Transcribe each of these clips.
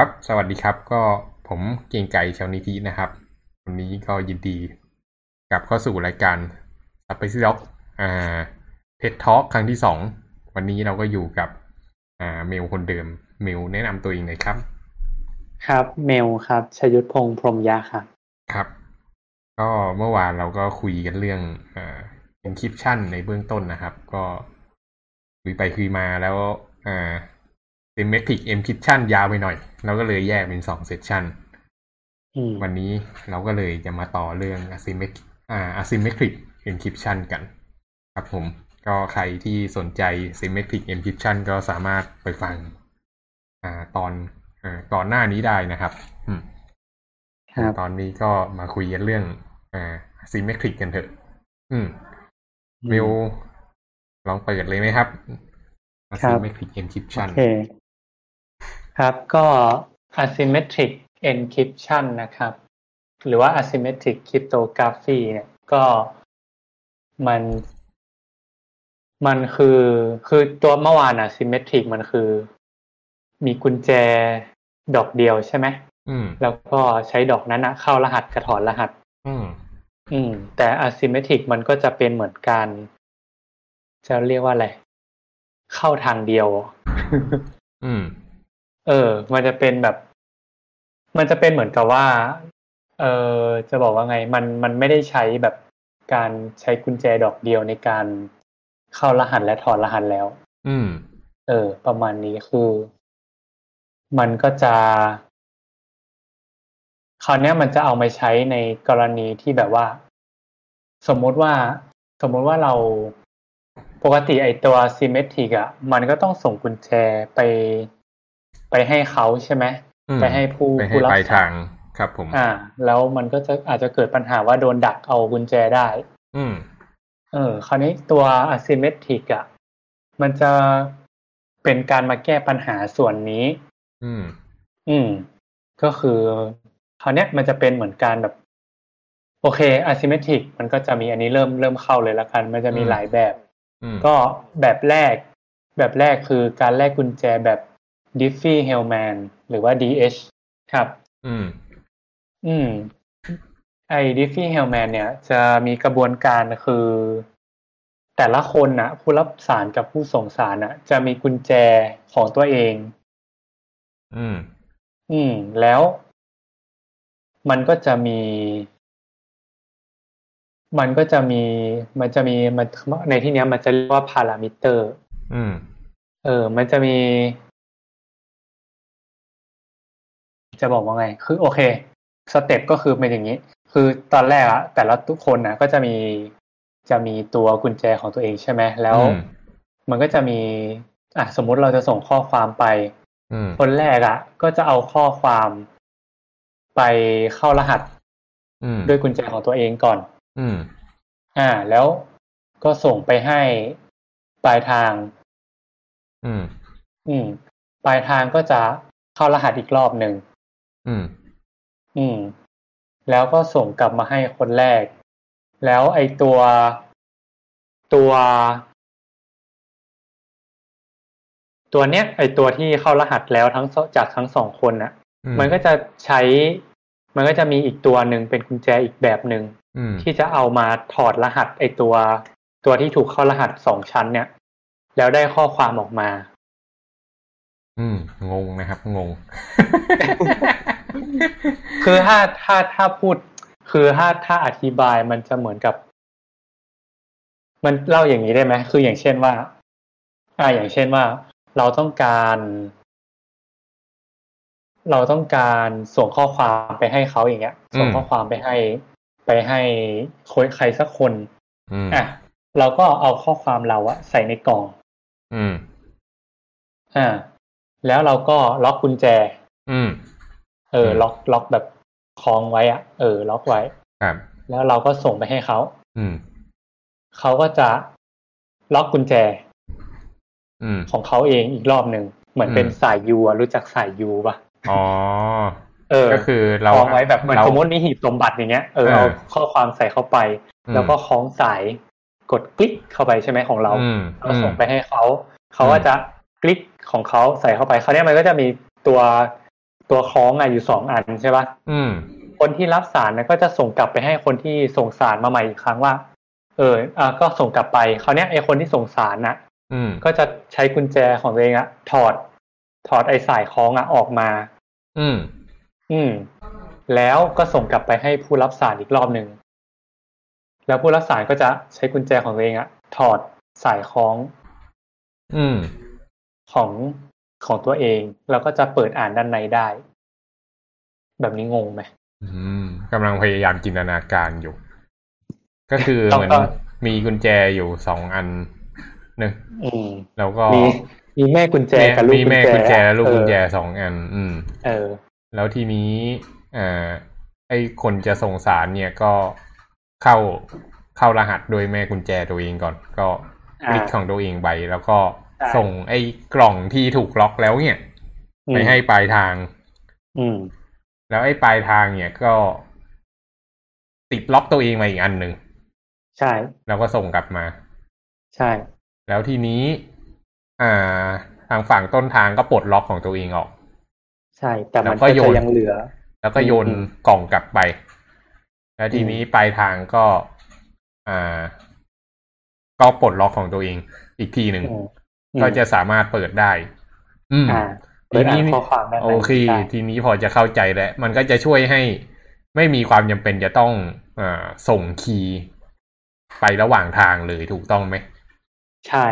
ครับ สวัสดีครับ ก็ผมเก่งไก่ชาวนิธินะครับ วันนี้ก็ยินดีกลับเข้าสู่รายการซับไปซิล็อกอ่าเพจทอล์กครั้งที่สอง วันนี้เราก็อยู่กับอ่าเมลคนเดิม เมลแนะนำตัวเองเลยครับ ครับ เมลครับ ชยุทธพงษ์พรหมยาครับครับ ก็เมื่อวานเราก็คุยกันเรื่องอ่า encryption ในเบื้องต้นนะครับ ก็คุยไปคุยมาแล้วอ่า symmetric encryption ยาวไปหน่อย เราก็เลยแยกเป็นสองเซสชันอืมวันนี้เราก็เลยจะมาต่อเรื่อง asymmetric อ่า asymmetric encryption กัน ครับผม ก็ใครที่สนใจ symmetric encryption ก็สามารถไปฟัง อ่าตอนอ่าก่อนหน้านี้ได้นะครับอืมครับตอนนี้ก็มาคุยกันเรื่อง อ่า asymmetric กันเถอะ อืมมิวลองเปิดเลยไหมครับครับ asymmetric โอ encryption เค ครับก็ asymmetric encryption นะครับ หรือว่า asymmetric cryptography เนี่ยก็มันมันคือคือตัวเมื่อวานอะ symmetric มันคือ มีกุญแจดอกเดียวใช่ไหมอืมแล้วก็ใช้ดอกนั้นนะเข้ารหัสกระถอนรหัส อืม อืม แต่ asymmetric มันก็จะเป็นเหมือนการ จะเรียกว่าอะไร เข้าทางเดียว อืม เออ มันจะเป็นแบบ มันจะเป็นเหมือนกับว่า เออจะบอกว่าไง มันมันไม่ได้ใช้แบบการใช้กุญแจดอกเดียวในการเข้ารหัสและถอดรหัสแล้ว อืม เออ ประมาณนี้คือ มันก็จะคราวเนี้ยมันจะเอามาใช้ในกรณีที่แบบว่า สมมุติว่า สมมุติว่าเราปกติไอตัว symmetric อะ มันก็ต้องส่งกุญแจไป ไปให้เขาใช่ไหมอืมไปให้ผู้ไปให้ผู้รับปลายสาทายงครับผม อ่า แล้วมันก็จะอาจจะเกิดปัญหาว่าโดนดักเอากุญแจได้ อืม เออ คราวนี้ตัว asymmetric อะ มันจะเป็นการมาแก้ปัญหาส่วนนี้ อืม อืม ก็คือคราวเนี้ยมันจะเป็นเหมือนการแบบ โอเค asymmetric มันก็จะมีอันนี้เริ่มเริ่มเข้าเลยละกัน มันจะมีอืมหลายแบบอืมก็แบบแรก แบบแรกคือการแลกกุญแจแบบ Diffie-Hellman หรือว่า DH ครับ อืม อืม ไอ้ Diffie-Hellman เนี่ย จะมีกระบวนการคือ แต่ละคนนะผู้รับสารกับผู้ส่งสารนะจะมีกุญแจของตัวเอง อืม อืม แล้ว มันก็จะมี มันก็จะมี มันจะมีมันในที่เนี้ยมันจะเรียกว่าพารามิเตอร์ อืม เออ มันจะมี จะบอกว่าไง คือโอเคสเต็ปก็คือเป็นอย่างนี้ คือตอนแรกอะแต่ละทุกคนนะก็จะมีจะมีตัวกุญแจของตัวเองใช่ไหมแล้วอืมมันก็จะมี อะสมมุติเราจะส่งข้อความไปอืมคนแรกอะก็จะเอาข้อความไปเข้ารหัสอืมด้วยกุญแจของตัวเองก่อน อืม อ่า แล้วก็ส่งไปให้ปลายทาง อืม อืม ปลายทางก็จะเข้ารหัสอีกรอบหนึ่ง อืม อืม แล้วก็ส่งกลับมาให้คนแรก แล้วไอตัวตัวตัวเนี้ยไอตัวที่เข้ารหัสแล้วทั้งสจากทั้งสองคนน่ะอืมันก็จะใช้ มันก็จะมีอีกตัวหนึ่งเป็นกุญแจอีกแบบหนึ่งอืมที่จะเอามาถอดรหัส ไอตัว ตัวที่ถูกเข้ารหัสสองชั้น เนี่ย แล้วได้ข้อความออกมา อืม งงนะครับ งง คือถ้าถ้าถ้าพูด คือถ้าถ้าอธิบายมันจะเหมือนกับ มันเล่าอย่างนี้ได้ไหมคืออย่างเช่นว่า อ่า อย่างเช่นว่า เราต้องการ เราต้องการส่งข้อความไปให้เขาอย่างเงี้ย ส่งข้อความไปให้ ไปให้คนใครสักคนอืมอะเราก็เอาข้อความเราอะใส่ในกล่อง อืม อ่า แล้วเราก็ล็อกกุญแจ อืม เออ ล็อกล็อกแบบคล้องไว้อะเออ ล็อกไว้ครับแล้วเราก็ส่งไปให้เขาอืมเขาก็จะล็อกกุญแจ อืมของเขาเองอีกรอบหนึ่งเหมือนอืมเป็นสายยูอะรู้จักสายยูปะอ๋อเออ ก็คือเราคล้องไว้แบบเหมือนเราสมมติมีหีบสมบัติอย่างเงี้ยเออเออเอาข้อความใส่เข้าไปอืมแล้วก็คล้องสายกดคลิกเข้าไปใช่ไหมของเราอืมก็ส่งอืมไปให้เขาเขาก็จะคลิกของเขาใส่เข้าไปเขาวเนี้ยมันก็จะมีตัว ตัวคล้องอะอยู่สองอันใช่ปะอืมคนที่รับสารนะก็จะส่งกลับไปให้คนที่ส่งสารมาใหม่อีกครั้งว่า เอออะก็ส่งกลับไปคราวเนี้ยไอคนที่ส่งสารนะอืมก็จะใช้กุญแจของตัวเองอะถอด ถอดไอสายคล้องอะออกมา อืม อืม แล้วก็ส่งกลับไปให้ผู้รับสารอีกรอบหนึ่งแล้วผู้รับสารก็จะใช้กุญแจของตัวเองอะถอดสายคล้อง อืม ของ ของตัวเองแล้วก็จะเปิดอ่านด้านในได้ แบบนี้งงไหมอืมกำลังพยายามจินตนาการอยู่ ก็คือต้องเหมือนต้องมีกุญแจอยู่สองอันหนึ่งอืมแล้วก็มีมีแม่กุญแจกับลูกมีแม่กุญแจและลูกกุญแจเออสองอัน อืม เออ แล้วทีนี้อ่าไอ้คนจะส่งสารเนี่ยก็เข้าเข้ารหัสโดยแม่กุญแจตัวเองก่อน ก็อ่าคลิกของตัวเองไปแล้วก็ใช่ ส่งไอ้กล่องที่ถูกล็อกแล้วเนี่ยอืมไปให้ปลายทาง อืม แล้วไอ้ปลายทางเนี่ยก็ติดล็อกตัวเองมาอีกอันหนึ่งใช่ แล้วก็ส่งกลับมา ใช่ แล้วทีนี้ อ่า ทางฝั่งต้นทางก็ปลดล็อกของตัวเองออก ใช่ แต่มันแล้วก็ก็โยจะนยังเหลือ แล้วก็โยนอืมกล่องกลับไป แล้วทีนี้ปลายทางก็ อ่า ก็ปลดล็อกของตัวเองอีกทีหนึ่งอืม ก็จะสามารถเปิดได้ อืมอ่าทีเปิดอ่านี้นข้อความด้านในโอเคได้ทีนี้พอจะเข้าใจแล้วมันก็จะช่วยให้ไม่มีความจำเป็นจะต้องอ่าส่งคีย์ไประหว่างทางเลยถูกต้องไหม ใช่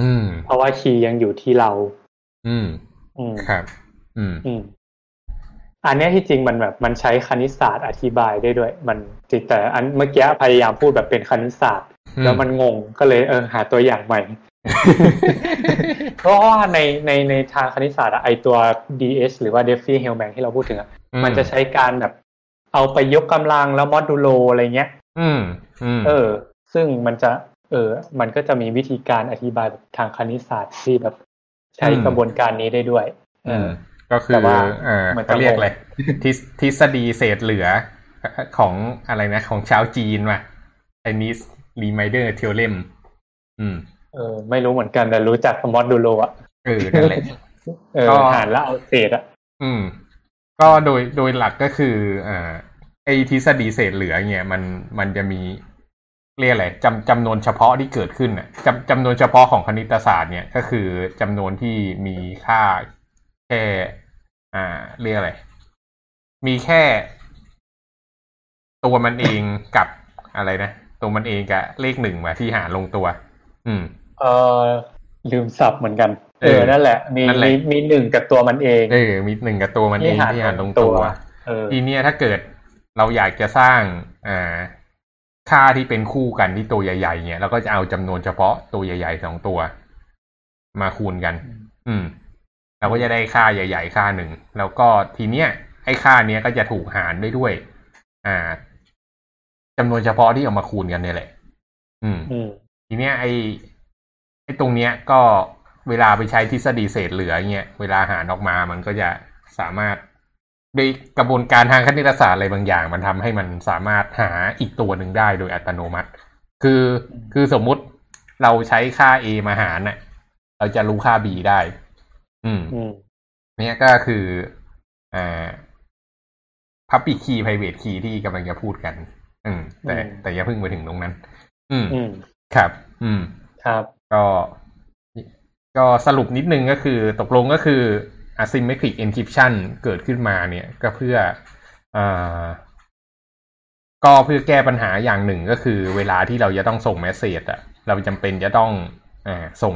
อืม เพราะว่าคีย์ยังอยู่ที่เรา อืม อืมครับ อืม อืมอันเนี้ยที่จริงมันแบบมันใช้คณิตศาสตร์อธิบายได้ด้วย มันจริงแต่อันเมื่อกี้พยายามพูดแบบเป็นคณิตศาสตร์อืมแล้วมันงงก็เลยเออหาตัวอย่างใหม่ เพราะว่าในในในทางคณิตศาสตร์อะไอตัว DS หรือว่า Diffie Hellman ที่เราพูดถึงอะมันจะใช้การแบบ เอาไปยกกำลังแล้ว modulo อะไรเงี้ย อืมอืมเออ ซึ่งมันจะ เออ มันก็จะมีวิธีการอธิบายแบบทางคณิตศาสตร์ที่แบบใช้อืมกระบวนการนี้ได้ด้วยเออือมก็คือแต่ว่าอ่ามันจะเขาเรียกงงอะไรทฤษทฤษฎีเศษเหลือของอะไรนะ ของชาวจีนว่ะ Chinese Remainder Theorem อืม เออไม่รู้เหมือนกันแต่รู้จักมอดูโลอะเออนั่นแหละเออก็หารแล้วเอาเศษอะอืม ก็โดยโดยหลักก็คืออ่าไอ้ทฤษฎีเศษเหลือเนี่ย มันมันจะมีเรียกอะไรจำจำนวนเฉพาะที่เกิดขึ้นอะจำจำนวนเฉพาะของคณิตศาสตร์เนี่ยก็คือจำนวนที่มีค่าแค่อ่า เรียกอะไร มีแค่ ตัวมันเองกับอะไรนะ ตัวมันเองกับเลขหนึ่งมาที่หารลงตัว อืม เออลืมสับเหมือนกัน เอเอออนั่นแหละ มีนั่นแหละมีมีหนึ่งกับตัวมันเองเออมีหนึ่งกับตัวมันเองที่หารลงตัวเออทีเนี้ยถ้าเกิดเราอยากจะสร้างอ่าค่าที่เป็นคู่กันที่ตัวใหญ่ๆเนี่ยเราก็จะเอาจำนวนเฉพาะตัวใหญ่ๆสองตัว มาคูณกัน อืมเราก็จะได้ค่าใหญ่ ๆ ค่าหนึ่งแล้วก็ทีเนี้ยไอ้ค่าเนี้ยก็จะถูกหารได้ด้วย อ่าจำนวนเฉพาะที่เอามาคูณกันเนี่ยแหละ อืมอืมทีเนี้ยไอ้ ไอ้ตรงเนี้ยก็เวลาไปใช้ทฤษฎีเศษเหลือเงี้ยเวลาหารออกมามันก็จะสามารถด้วยกระบวนการทางคณิตศาสตร์อะไรบางอย่าง มันทำให้มันสามารถหาอีกตัวหนึ่งได้โดยอัตโนมัติ คือคือสมมุติเราใช้ค่า a มาหารน่ะ เราจะรู้ค่า b ได้ อืมอืมเนี่ยก็คืออ่า public key private key ที่กำลังจะพูดกัน อืม แต่อืมแต่อย่าเพิ่งไปถึงตรงนั้น อืมอืมครับ อืม ครับ ก็ก็สรุปนิดนึงก็คือตกลงก็คือ asymmetric encryption เกิดขึ้นมาเนี่ยก็เพื่ออ่าก็เพื่อแก้ปัญหาอย่างหนึ่งก็คือ เวลาที่เราจะต้องส่งเมสเซจอะเราจำเป็นจะต้องอ่าส่ง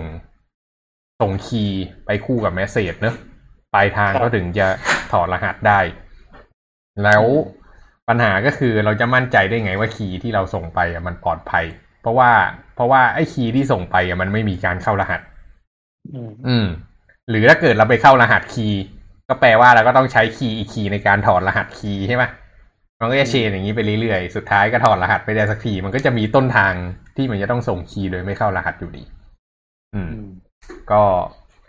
ส่ง key ไปคู่กับ message เนอะปลายทางครับก็ถึงจะถอดรหัสได้ แล้วปัญหาก็คือเราจะมั่นใจได้ไงว่า key ที่เราส่งไปอะมันปลอดภัย เพราะว่าเพ ราะว่าไอ้ key ที่ส่งไปอะมันไม่มีการเข้ารหัสอืมอืม หรือถ้าเกิดเราไปเข้ารหัส key ก็แปลว่าเราก็ต้องใช้ key อีก key ในการถอดรหัส key ใช่ไหมมันก็จะ chain อย่างนี้ไปเรื่อยๆ สุดท้ายก็ถอดรหัสไม่ได้สักทีมันก็จะมีต้นทางที่มันจะต้องส่งคีย์โดยไม่เข้ารหัสอยู่ดีอืมอืม ก็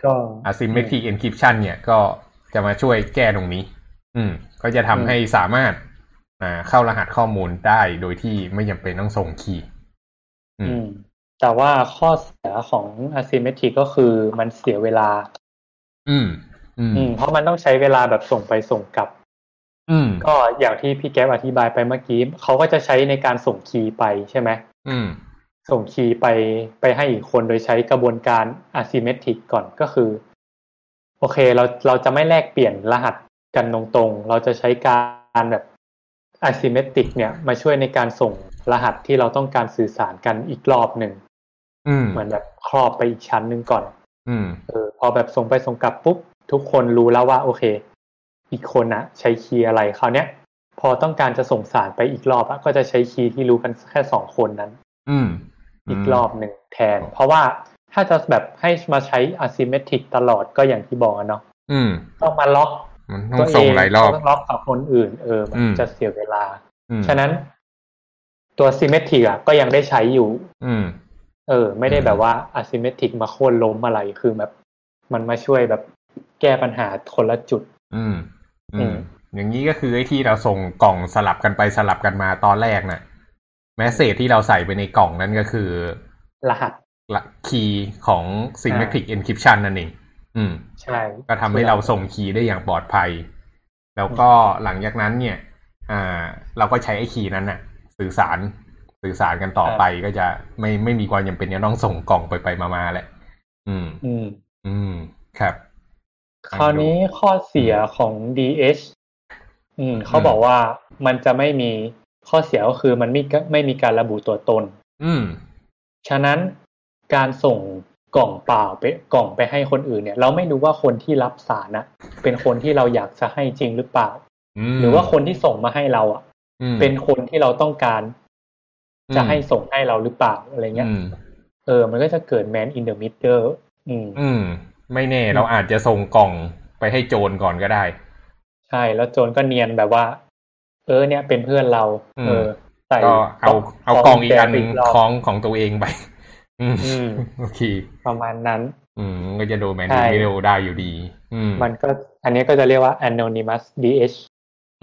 ก็ asymmetric encryption เนี่ยก็จะมาช่วยแก้ตรงนี้ อืม ก็จะทำให้สามารถอ่าเข้ารหัสข้อมูลได้โดยที่ไม่จำเป็นต้องส่งคีย์อือืมม แต่ว่าข้อเสียของ asymmetric ก็คือมันเสียเวลาอืมอืม อืม เพราะมันต้องใช้เวลาแบบส่งไปส่งกลับ อืม ก็อย่างที่พี่แก๊ปอธิบายไปเมื่อกี้เขาก็จะใช้ในการส่งคีย์ไปใช่ไหมอืม ส่งคีย์ไปไปให้อีกคนโดยใช้กระบวนการ asymmetric ก่อนก็คือ โอเคเราเราจะไม่แลกเปลี่ยนรหัสกันตรงๆ เราจะใช้การแบบ asymmetric เนี่ย มาช่วยในการส่งรหัสที่เราต้องการสื่อสารกันอีกรอบหนึ่งอืม เหมือนแบบครอบไปอีกชั้นหนึ่งก่อน อืมเออพอแบบส่งไปส่งกลับปุ๊บ ทุกคนรู้แล้วว่า โอเค อีกคนอะใช้คีย์อะไรคราวเนี้ย พอต้องการจะส่งสารไปอีกรอบอะก็จะใช้คีย์ที่รู้กันแค่สองคนนั้น อืมอีกรอบหนึ่งแทน เพราะว่าถ้าจะแบบให้มาใช้ asymmetric ตลอดก็อย่างที่บอกอะเนาะอืมต้องมาล็อกมันต้อตังวเอส่งงหลายรอบต้องล็อกกับคนอื่น เออ มันอืมจะเสียเวลาอืมฉะนั้น ตัว symmetric อะก็ยังได้ใช้อยู่ อืม เออ ไม่ได้อืมแบบว่า asymmetric มาโค่นล้มอะไรคือแบบ มันมาช่วยแบบแก้ปัญหาคนละจุด อืม อือืมมอย่างนี้ก็คือไอ้ที่เราส่งกล่องสลับกันไปสลับกันมาตอนแรกน่ะแมสเซจที่เราใส่ไปในกล่องนั้นก็คือ รหัสคีย์ของ symmetric encryption นั่นเองอืม ใช่ ก็ทำให้เราส่งคีย์ได้อย่างปลอดภัย แล้วก็หลังจากนั้นเนี่ย อ่า เราก็ใช้ไอ้คีย์นั้นน่ะ สื่อสาร สื่อสารกันต่อไปก็จะไม่ไม่มีความจำเป็นจะต้องส่งกล่องไปไปมามาแหละ อืม อืม อืม ครับ คราวนี้ข้อเสียของ DH อืมเขาอืมบอกว่ามันจะไม่มีข้อเสียก็คือมันไม่ก็ไม่มีการระบุตัวตน อืม ฉะนั้นการส่งกล่องเปล่าไปกล่องไปให้คนอื่นเนี่ย เราไม่รู้ว่าคนที่รับสารนะเป็นคนที่เราอยากจะให้จริงหรือเปล่ามหรือว่าคนที่ส่งมาให้เราอะอืมเป็นคนที่เราต้องการ จะอืมให้ส่งให้เราหรือเปล่าอะไรเงี้ยอืมเออ มันก็จะเกิด man in the middle อืมอืม ไม่แน่เราอาจจะส่งกล่องไปให้โจรก่อนก็ได้ ใช่แล้วโจรก็เนียนแบบว่า เออ เนี่ยเป็นเพื่อนเราอืมเออใส่ก็เอาขเอากล่องอีกอันแจรบคล้องของตัวเองไปอืมอืมโอเคประมาณนั้น อืมก็จะโดนแมนใช่ดิเรลได้อยู่ดี อืม มันก็ อันนี้ก็จะเรียกว่า anonymous DH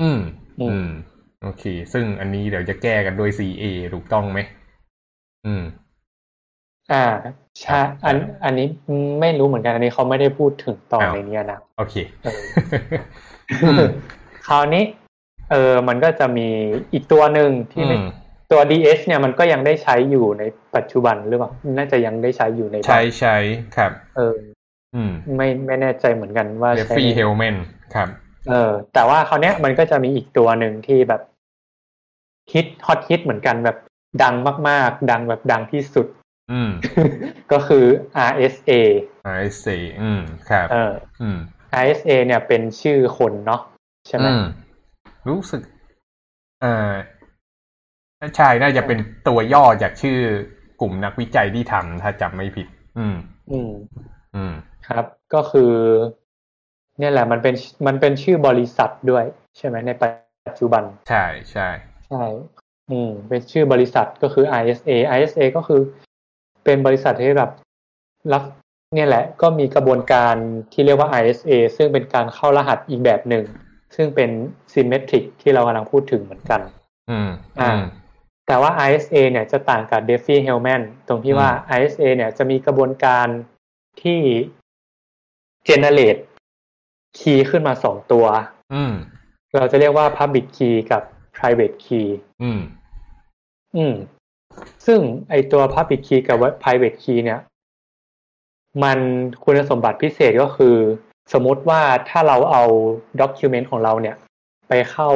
อืม อืมอืม โอเค ซึ่งอันนี้เดี๋ยวจะแก้กันด้วย CA ถูกต้องไหม อืม อ่าใช่อัน อันนี้ไม่รู้เหมือนกัน อันนี้เขาไม่ได้พูดถึงตอนอ้าวในเนี้ยนะ โอเคเอออืมคราวนี้ เออ มันก็จะมีอีกตัวหนึ่งที่ไม่อืมตัว DH เนี่ยมันก็ยังได้ใช้อยู่ในปัจจุบันหรือเปล่า น่าจะยังได้ใช้อยู่ในบ้านใช้ใช้ครับ เออ อืม ไม่ไม่แน่ใจเหมือนกันว่าเดฟใช้ฟี่ในเฮลแมนครับ เออ แต่ว่าคราวเนี้ยมันก็จะมีอีกตัวหนึ่งที่แบบ ฮิตฮอตฮิตเหมือนกันแบบดังมาก ๆ ดังแบบดังที่สุด อืม ก็คือ RSA I see อืมครับเอออืม RSA เนี่ยเป็นชื่อคนเนาะใช่ไหมอืมรู้สึก เอ่อใช่น่าจะเป็นตัวย่อจากชื่อกลุ่มนักวิจัยที่ทำถ้าจำไม่ผิด อืม อืม อืม ครับ ก็คือ เนี่ยแหละมันเป็นมันเป็นชื่อบริษัทด้วย ใช่ไหมในปัจจุบัน ใช่ใช่ ใช่อืมเป็นชื่อบริษัทก็คือ ISA ISA ก็คือ เป็นบริษัทที่แบบรับเนี่ยแหละ ก็มีกระบวนการที่เรียกว่า ISA ซึ่งเป็นการเข้ารหัสอีกแบบหนึ่ง ซึ่งเป็น symmetric ที่เรากำลังพูดถึงเหมือนกัน อืมอ่าอืมแต่ว่า ISA เนี่ยจะต่างกับ Diffie-Hellman ตรงที่ว่า ISA เนี่ยจะมีกระบวนการที่ generate key ขึ้นมาสองตัวอืมเราจะเรียกว่า public key กับ private key อืม อืม ซึ่งไอตัว public key กับ private key เนี่ย มันคุณสมบัติพิเศษก็คือ สมมติว่าถ้าเราเอา document ของเราเนี่ย ไปเข้า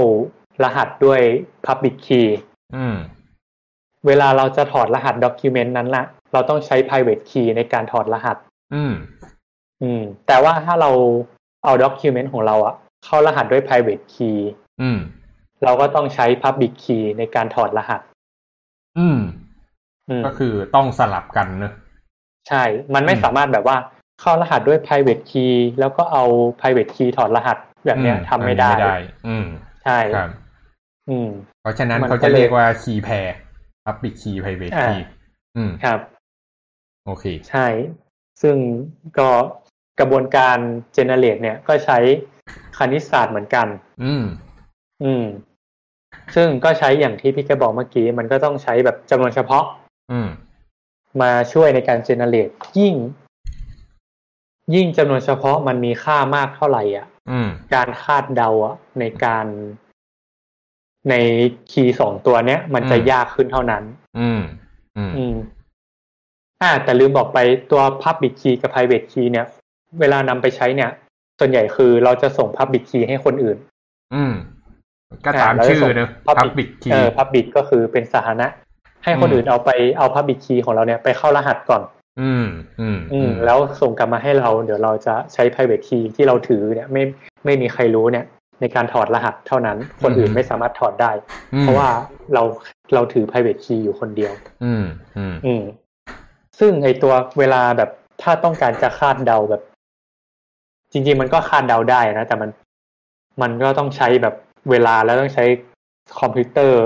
รหัสด้วย public key อืม เวลาเราจะถอดรหัส document นั้นละเราต้องใช้ private key ในการถอดรหัส อืม อืม แต่ว่าถ้าเราเอา document ของเราอะเข้ารหัสด้วย private key อืม เราก็ต้องใช้ public key ในการถอดรหัส อืมอืมก็คือต้องสลับกันเนอะใช่ มันไม่อืมสามารถแบบว่าเข้ารหัสด้วย private key แล้วก็เอา private key ถอดรหัสแบบเนี้ยอืทำไม่ได้อันนี้อืม ใช่ครับอืม เพราะฉะนั้นมันเขาก็จะเลยเรียกว่า key pair public key private อ่า key อืม ครับ โอเค ใช่ ซึ่งก็กระบวนการ generate เนี่ยก็ใช้คณิตศาสตร์เหมือนกัน อืม อืม ซึ่งก็ใช้อย่างที่พี่แกบอกเมื่อกี้ มันก็ต้องใช้แบบจำนวนเฉพาะ อืม มาช่วยในการ generate ยิ่ง ยิ่งจำนวนเฉพาะมันมีค่ามากเท่าไหร่อะอืมการคาดเดาอะ ในการในคีย์สองตัวเนี้ย มันจะอืมยากขึ้นเท่านั้นอืมอืม อืมอ่า แต่ลืมบอกไปตัว Public Key กับ Private Key เนี่ย เวลานำไปใช้เนี่ย ส่วนใหญ่คือเราจะส่ง Public Key ให้คนอื่น อืม ก็ตามอ่าแล้วชื่อส่งเนอะ public public เอ key อ Public ก็คือเป็นสาธารณะให้คนอืมอื่นเอาไปเอา Public Key ของเราเนี่ยไปเข้ารหัสก่อน อืม อืม อืม แล้วส่งกลับมาให้เรา เดี๋ยวเราจะใช้ private key ที่เราถือเนี่ยไม่ไม่มีใครรู้เนี่ย ในการถอดรหัสเท่านั้น คนอื่นไม่สามารถถอดได้อืมเพราะว่าเราเราถือ private key อยู่คนเดียว อืม อืม อืม ซึ่งไอตัวเวลาแบบถ้าต้องการจะคาดเดาแบบ จริง ๆ มันก็คาดเดาได้นะแต่มันมันก็ต้องใช้แบบ เวลาแล้วต้องใช้คอมพิวเตอร์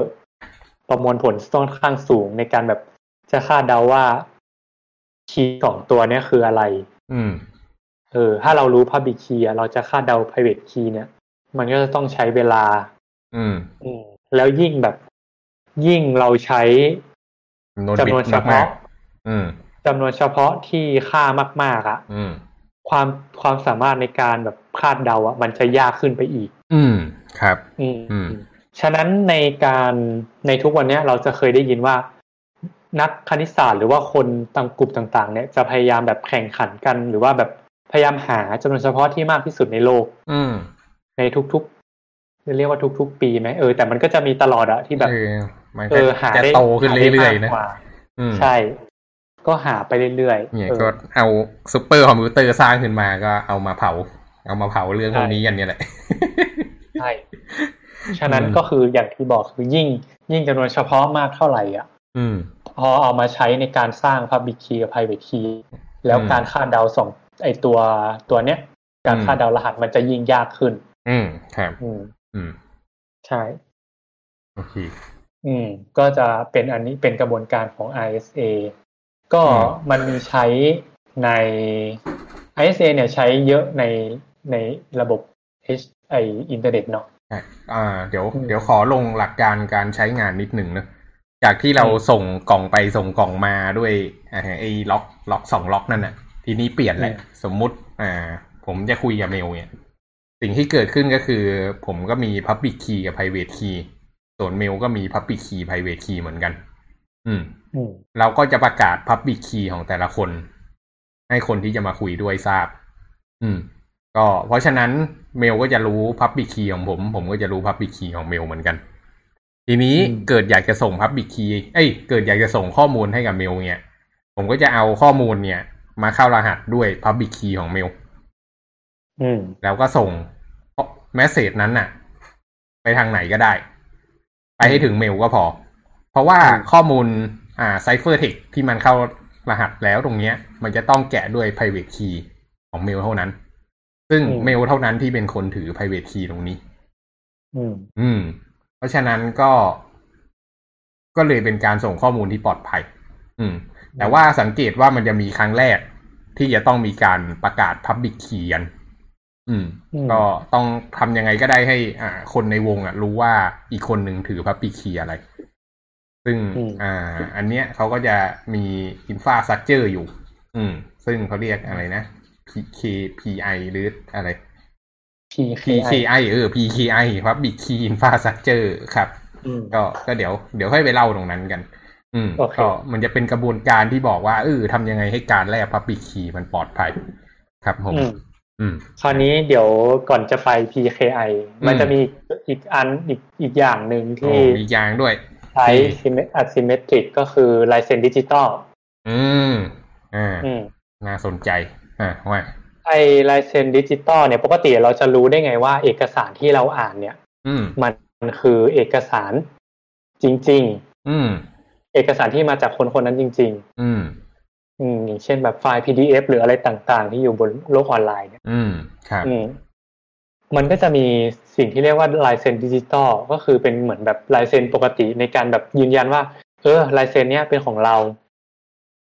ประมวลผลต้องข้างสูงในการแบบจะคาดเดาว่าคีย์สองตัวเนี้ยคืออะไร อืม เออ ถ้าเรารู้ Public Key อะเราจะคาดเดา Private Key เนี่ย มันก็จะต้องใช้เวลา อืม อืม แล้วยิ่งแบบ ยิ่งเราใช้จำนวนเฉพาะอืมจำนวนเฉพาะที่ค่ามาก ๆอะอืมความความสามารถในการแบบคาดเดาอะมันจะยากขึ้นไปอีก อืม ครับอืมอืมฉะนั้นในการในทุกวันเนี้ยเราจะเคยได้ยินว่า นักคณิตศาสตร์หรือว่าคนต่างกลุ่มต่างๆ เนี่ยจะพยายามแบบแข่งขันกัน หรือว่าแบบพยายามหาจำนวนเฉพาะที่มากที่สุดในโลก อืมในทุกๆจะเรียกว่าทุก ๆ ปีไหมเออแต่มันก็จะมีตลอดอะที่แบบเออมันเอก็อหาจะได้โตขึ้นหาได้เรื่อยมากๆนะกว่าอืมใช่ ก็หาไปเรื่อยๆเนี่ยเออก็เอาซูเปอร์คอมพิวเตอร์สร้างขึ้นมาก็เอามาเผา เอามาเผาเรื่องใช่พวกนี้กันเนี่ยแหละ ใช่ฉะนั้นอืมก็คืออย่างที่บอกคือยิ่ง ยิ่งจำนวนเฉพาะมากเท่าไหร่อะอืมพอเอามาใช้ในการสร้าง Public Key กับ Private Key แล้วอืมการคาดเดาสองไอตัวตัวเนี้ย การอืมคาดเดารหัสมันจะยิ่งยากขึ้น อืมครับอืมอืมใช่โอเคอืม ก็จะเป็นอันนี้เป็นกระบวนการของ ISA ก็อืมมันมีใช้ใน ISA เนี่ยใช้เยอะในในระบบ H ไออินเทอร์เน็ตเนาะอะอ่าเดี๋ยวอืมเดี๋ยวขอลงหลักการการใช้งานนิดหนึ่งนะจากที่เราอืมส่งกล่องไปส่งกล่องมาด้วยอ่าไอ้ล็อกล็อกสองล็อกนั่นน่ะ ทีนี้เปลี่ยนแหละอืมสมมุติ อ่า ผมจะคุยกับเมลเนี่ย สิ่งที่เกิดขึ้นก็คือ ผมก็มี Public Key กับ Private Key ส่วนเมลก็มี Public Key Private Key เหมือนกัน อืมอืมเราก็จะประกาศ Public Key ของแต่ละคน ให้คนที่จะมาคุยด้วยทราบ อืม ก็เพราะฉะนั้นเมลก็จะรู้ Public Key ของผม ผมก็จะรู้ Public Key ของเมลเหมือนกัน ทีนี้อืมเกิดอยากจะส่ง Public Key เอ้ยเกิดอยากจะส่งข้อมูลให้กับเมลเนี่ยผมก็จะเอาข้อมูลเนี่ย มาเข้ารหัสด้วย Public Key ของเมลอืมแล้วก็ส่ง message นั้นน่ะ ไปทางไหนก็ได้ ไปให้ถึงเมลก็พอ เพราะว่าอืมข้อมูลอ่า ciphertext ที่มันเข้ารหัสแล้วตรงเนี้ย มันจะต้องแกะด้วย private key ของเมลเท่านั้น ซึ่งอืมเมลเท่านั้นที่เป็นคนถือ private key ตรงนี้ อืม อืม เพราะฉะนั้นก็ก็เลยเป็นการส่งข้อมูลที่ปลอดภัย อืม แต่ว่าสังเกตว่ามันจะมีครั้งแรกที่จะต้องมีการประกาศ Public Key กัน อืมอืมก็ต้องทำยังไงก็ได้ให้ อ่า คนในวงอะ รู้ว่าอีกคนหนึ่งถือ Public Key อะไร ซึ่งอืมอ่า อันเนี้ยเขาก็จะมี Infrastructure อยู่ อืม ซึ่งเขาเรียกอะไรนะ PKPI หรืออะไร PKI PKI เออ PKI Public Key Infrastructure ครับอืมก็ก็เดี๋ยวเดี๋ยวค่อยไปเล่าตรงนั้นกัน อืมโอเคก็มันจะเป็นกระบวนการที่บอกว่าเออทำยังไงให้การแลก Public Key มันปลอดภัย ครับผมอืมอืมคราวนี้เดี๋ยวก่อนจะไป PKI มันจะมีอีกอันอีกอีกอย่างหนึ่งโอ้ที่มียางด้วย ใช้ asymmetric ก็คือลายเซ็นดิจิตอลอืมอ่าอืมน่าสนใจอ่าว่า ไอลายเซ็นดิจิตอลเนี่ยปกติเราจะรู้ได้ไงว่า เอกสารที่เราอ่านเนี่ยอืมมันคือเอกสารจริงอืมๆเอกสารที่มาจากคนคนนั้นจริงอืมๆอืมอย่างเช่นแบบไฟล์ PDF หรืออะไรต่าง ๆ ที่อยู่บนโลกออนไลน์เนี่ย อืมครับอืมมันก็จะมีสิ่งที่เรียกว่าลายเซ็นดิจิตอลก็คือเป็นเหมือนแบบลายเซ็นปกติในการแบบยืนยันว่า เออลายเซ็นเนี้ยเป็นของเรา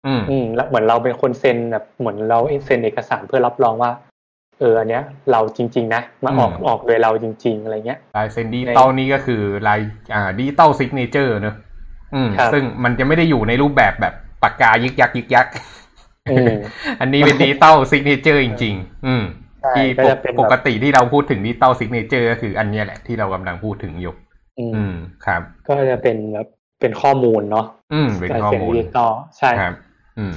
อืมอืมแล้วเหมือนเราเป็นคนเซ็นแบบเหมือนเราเซ็นเอกสารเพื่อรับรองว่า เอออันเนี้ย เราจริง ๆ นะมาออกอืมออกโดยเราจริง ๆ อะไรเงี้ยลายเซ็นดิจิตอลนี่ก็คือลายอ่า digital signature เนอะอืมครับซึ่งมันจะไม่ได้อยู่ในรูปแบบแบบปากกายึกยักยึกยักอืมอันนี้เป็น digital signature จริง ๆ อืมใช่ที่ก็ปจะกเป็นแบบปกติที่เราพูดถึง digital signature ก็คืออันเนี้ยแหละที่เรากำลังพูดถึงอยู่อืมอืมครับ ก็จะเป็นแบบเป็นข้อมูลเนาะอืมเป็นการข้อเขียนมูลดิจิตอลใช่ครับอืม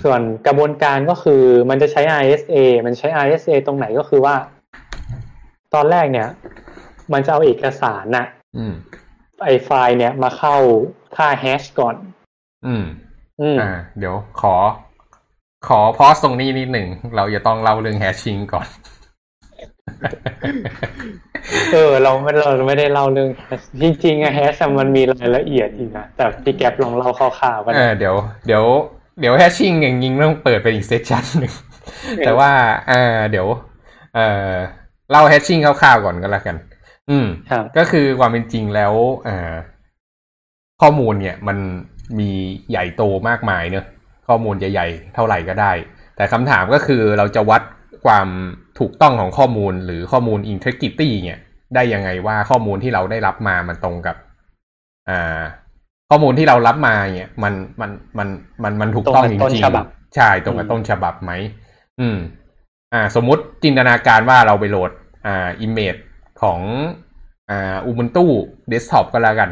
ส่วนกระบวนการก็คือมันจะใช้ RSA มันใช้ RSA ตรงไหนก็คือว่า ตอนแรกเนี่ย มันจะเอาเอกสารน่ะอืมไอไฟล์เนี่ยมาเข้าค่าแฮชก่อน อืม อืมอ่า เดี๋ยวขอ ขอพอสตรงนี้นิดหนึ่ง เราจะต้องเล่าเรื่องแฮชชิงก่อน เออ เราไม่เราไม่ได้เล่าเรื่อง hash จริงๆอะแฮชมันมีรายละเอียดอีกนะ แต่พี่แก๊ปลองเล่าคร่าวๆกันเออเดี๋ยว เดี๋ยว เดี๋ยวแฮชชิ่งอย่างยิงต้องเปิดเป็นอีกเซสชันหนึ่งแต่ว่าเออเดี๋ยว เออเล่าแฮชชิ่งคร่าวๆก่อนก็แล้วกัน อืมครับก็คือความเป็นจริงแล้วเอ่อข้อมูลเนี่ยมันมีใหญ่โตมากมายเนอะข้อมูลใหญ่ๆเท่าไหร่ก็ได้ แต่คำถามก็คือเราจะวัดความถูกต้องของข้อมูลหรือข้อมูล integrity เนี่ย ได้ยังไงว่าข้อมูลที่เราได้รับมามันตรงกับ อ่า ข้อมูลที่เรารับมาเนี่ยมันมันมันมันมันถูกต้องจตรงกับต้นริงฉบับๆใช่ตรงกับต้นฉบับไหมอืม อ่า สมมุติจินตนาการว่าเราไปโหลด อ่า image ของอ่า Ubuntu Desktop ก็แล้วกัน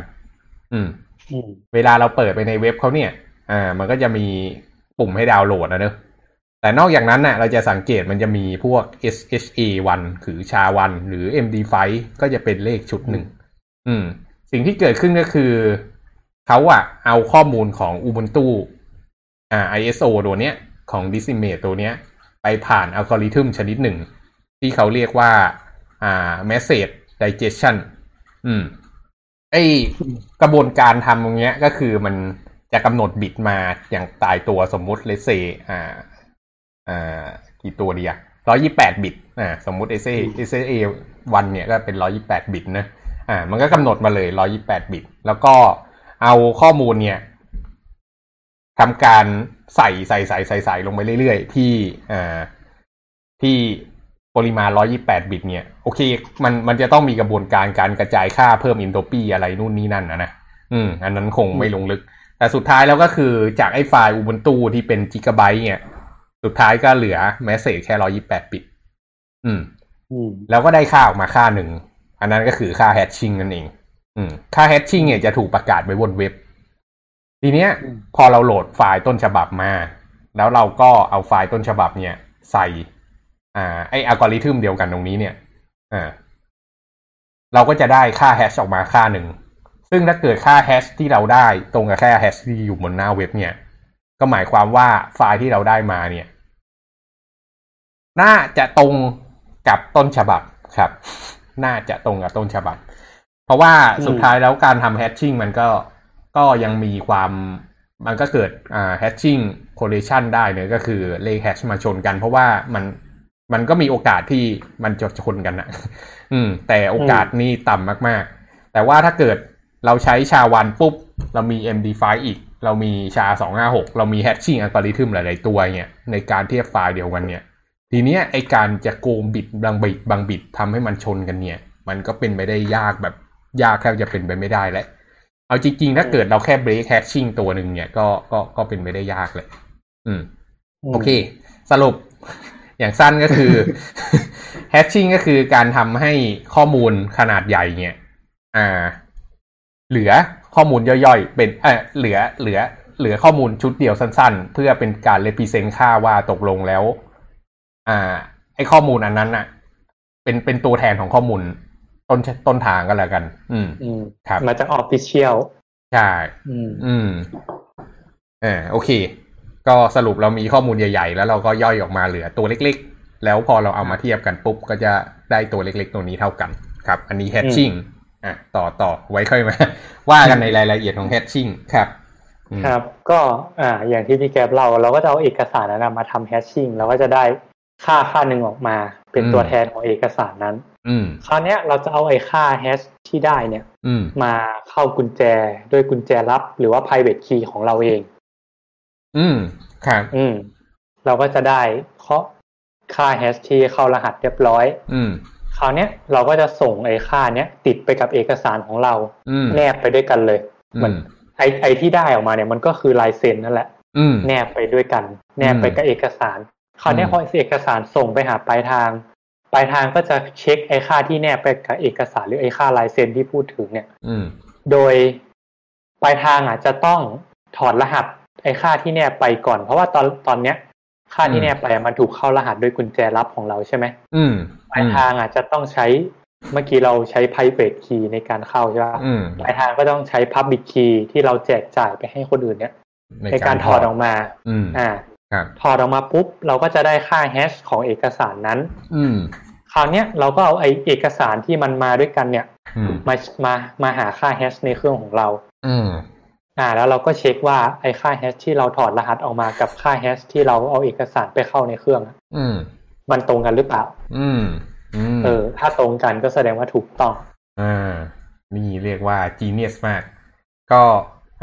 อืมอืม เวลาเราเปิดไปในเว็บเขาเนี่ย อ่า มันก็จะมีปุ่มให้ดาวน์โหลดนะเนอะแต่นอกจากนั้นน่ะเราจะสังเกตมันจะมีพวก SHA1 หรือ SHA1 หรือ MD5 ก็จะเป็นเลขชุดหนึ่ง อืม สิ่งที่เกิดขึ้นก็คือ เขาอะเอาข้อมูลของ Ubuntu อ่า ISO ตัวเนี้ยของ Decimate ตัวเนี้ย ไปผ่านอัลกอริทึมชนิดหนึ่ง ที่เขาเรียกว่า อ่า message digestion อืมไอกระบวนการทำตรงเนี้ยก็คือมันจะกำหนดบิตมาอย่างตายตัวสมมุติเลเซอ่าอ่ากี่ตัวดีอะร้อยี่แปดบิตอ่าสมมุติ s a s a วันเนี่ยก็เป็นร้อยี่แปดบิตนะอ่ามันก็กำหนดมาเลยร้อยี่แปดบิต แล้วก็ เอาข้อมูลเนี่ยทำการใส่ใส่ใส่ใส่ใส่ลงไปเรื่อยๆ ที่อ่าที่ปริมาณ 128 บิต เนี่ย โอเค มัน มันจะต้องมีกระบวนการการกระจายค่าเพิ่ม entropy อะไรนู่นนี่นั่นนะนะ อืม อันนั้นคงไม่ลงลึก แต่สุดท้ายแล้วก็คือจากไอ้ไฟล์ Ubuntu ที่เป็นจิกะไบต์เนี่ย สุดท้ายก็เหลือ message แค่ 128 บิตอืมอืม แล้วก็ได้ค่าออกมาค่าหนึ่ง อันนั้นก็คือค่า hashing นั่นเองอืม ค่า hashing เนี่ยจะถูกประกาศไว้บนเว็บ ทีเนี้ยอืมพอเราโหลดไฟล์ต้นฉบับมา แล้วเราก็เอาไฟล์ต้นฉบับเนี่ย ใส่ อ่า ไออัลกอริทึมเดียวกันตรงนี้เนี่ย อ่า เราก็จะได้ค่าแฮชออกมาค่าหนึ่ง ซึ่งถ้าเกิดค่าแฮชที่เราได้ตรงกับค่าแฮชที่อยู่บนหน้าเว็บเนี่ย ก็หมายความว่าไฟล์ที่เราได้มาเนี่ย น่าจะตรงกับต้นฉบับครับ น่าจะตรงกับต้นฉบับ เพราะว่าสุดท้ายแล้วการทำแฮชชิ่งมันก็ก็ยังมีความมันก็เกิดอ่าแฮชชิ่งโคเ a ชันได้เนอะก็คือเลขแฮชมาชนกัน เพราะว่ามันมันก็มีโอกาสที่มันจะชนกันนะอืม แต่โอกาสนี่ต่ำมากๆ แต่ว่าถ้าเกิดเราใช้ชาวันปุ๊บ เรามี MD5 อีก เรามีชา 256 เรามีแฮชชิ่งอัลกอริทึมหลาย ๆ ตัวเนี่ย ในการเทียบไฟล์เดียวกันเนี่ย ทีเนี้ยไอการจะโกงบิดบางบิดบางบิดทำให้มันชนกันเนี่ย มันก็เป็นไปได้ยากแบบ ยากแทบจะเป็นไปไม่ได้แล้วเอาจริงๆ ถ้าเกิดเราแค่เบรกแฮชชิ่งตัวหนึ่งเนี่ยก็ก็ก็เป็นไปได้ยากเลย อืม โอเค สรุปอย่างสั้นก็คือแฮชชิ่งก็คือการทำให้ข้อมูลขนาดใหญ่เนี่ย อ่า เหลือข้อมูลย่อยๆ เป็นเออเหลือเหลือ เหลือข้อมูลชุดเดียวสั้น ๆ เพื่อเป็นการเลพิเซนค่าว่าตกลงแล้ว อ่า ไอ้ข้อมูลอันนั้นน่ะเป็นเป็นตัวแทนของข้อมูล ต้นต้นทางก็แล้วกันอืมอืมครับ มาจาก official ใช่อืมอืมเออโอเค ก็สรุปเรามีข้อมูลใหญ่ๆ แล้วเราก็ย่อยออกมาเหลือตัวเล็กๆ แล้วพอเราเอามาเทียบกันปุ๊บ ก็จะได้ตัวเล็กๆ ตัวนี้เท่ากัน ครับ อันนี้ hashing อะต่อต่อไว้ค่อยมา ว่ากันในรายละเอียดของ hashing ครับอืมครับ ก็อ่าอย่างที่พี่แก๊ปเล่าเราก็จะเอาเอกสารนั้นนะมาทำ hashing เราก็จะได้ ค่าค่าหนึ่งออกมา เป็นตัวแทนของเอกสารนั้น อืมคราวเนี้ยเราจะเอาไอ้ค่าแฮชที่ได้เนี่ยอืมมาเข้ากุญแจด้วยกุญแจลับ หรือว่า private key ของเราเอง อืมครับอืม เราก็จะได้เคาะค่าแฮชที่เข้ารหัสเรียบร้อย อืมคราวเนี้ยเราก็จะส่งไอ้ค่าเนี้ยติดไปกับเอกสารของเราอืมแนบไปด้วยกันเลยอืมันมไอไอที่ได้ออกมาเนี่ยมันก็คือลายเซ็นนั่นแหละอืมแนบไปด้วยกัน แนบไปกับเอกสาร คราวนี้อืมพอเอกสารส่งไปหาปลายทาง ปลายทางก็จะเช็คไอ้ค่าที่แนบไปกับเอกสารหรือไอ้ค่าลายเซ็นที่พูดถึงเนี่ยอืมโดยปลายทางอะจะต้องถอดรหัสไอ้ค่าที่แนบไปก่อน เพราะว่าตอนตอนเนี้ย ค่าที่แนบไปอะมันถูกเข้ารหัสด้วยกุญแจลับของเราใช่ไหมอืมปลายทางอะจะต้องใช้เมื่อกี้เราใช้ private key ในการเข้าใช่ปะอืมปลายทางก็ต้องใช้ public key ที่เราแจกจ่ายไปให้คนอื่นเนี่ย ในการถอดออกมาอืมอ่าครับ ถอดออกมาปุ๊บ เราก็จะได้ค่าแฮชของเอกสารนั้น อืมคราวเนี้ยเราก็เอาไอเอกสารที่มันมาด้วยกันเนี่ยอืมมามามาหาค่าแฮชในเครื่องของเรา อืมอ่า แล้วเราก็เช็คว่าไอค่าแฮชที่เราถอดรหัสออกมากับค่าแฮชที่เราเอาเอกสารไปเข้าในเครื่องอะอืมมันตรงกันหรือเปล่าอืมอืมเออ ถ้าตรงกันก็แสดงว่าถูกต้องอ่านี่เรียกว่า genius มาก ก็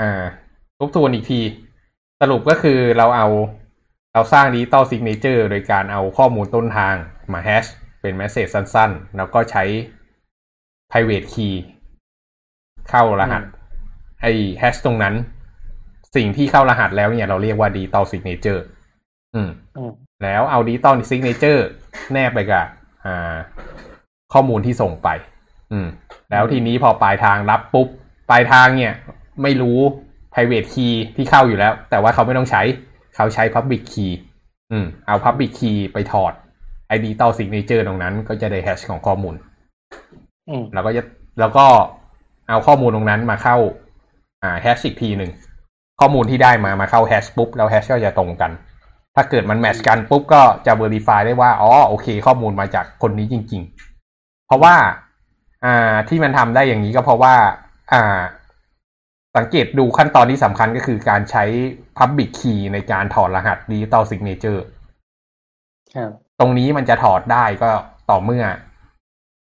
อ่าทบทวนอีกที สรุปก็คือเราเอา เราสร้าง digital signature โดยการเอาข้อมูลต้นทางมาแฮชเป็นแมสเซจสั้นๆ แล้วก็ใช้ private key เข้ารหัส ไอ้แฮชตรงนั้น สิ่งที่เข้ารหัสแล้วเนี่ยเราเรียกว่า digital signature อืมอืมแล้วเอา digital signature แนบไปกับอ่า ข้อมูลที่ส่งไป อืม แล้วทีนี้พอปลายทางรับปุ๊บ ปลายทางเนี่ย ไม่รู้ private key ที่เข้าอยู่แล้ว แต่ว่าเขาไม่ต้องใช้ เขาใช้ public key อืมเอา public key ไปถอดไอ้ digital signature ตรงนั้น ก็จะได้แฮชของข้อมูลอืมแล้วก็จะแล้วก็เอาข้อมูลตรงนั้นมาเข้า อ่าแฮชอีกทีหนึ่งข้อมูลที่ได้มามาเข้าแฮชปุ๊บแล้วแฮชก็จะตรงกัน ถ้าเกิดมันแมทชกันปุ๊บก็จะ verify ได้ว่าอ๋อโอเค ข้อมูลมาจากคนนี้จริง ๆ เพราะว่า อ่าที่มันทำได้อย่างนี้ก็เพราะว่า อ่า สังเกตดูขั้นตอนที่สำคัญก็คือการใช้ public key ในการถอดรหัส digital signature ครับตรงนี้มันจะถอดได้ก็ต่อเมื่อ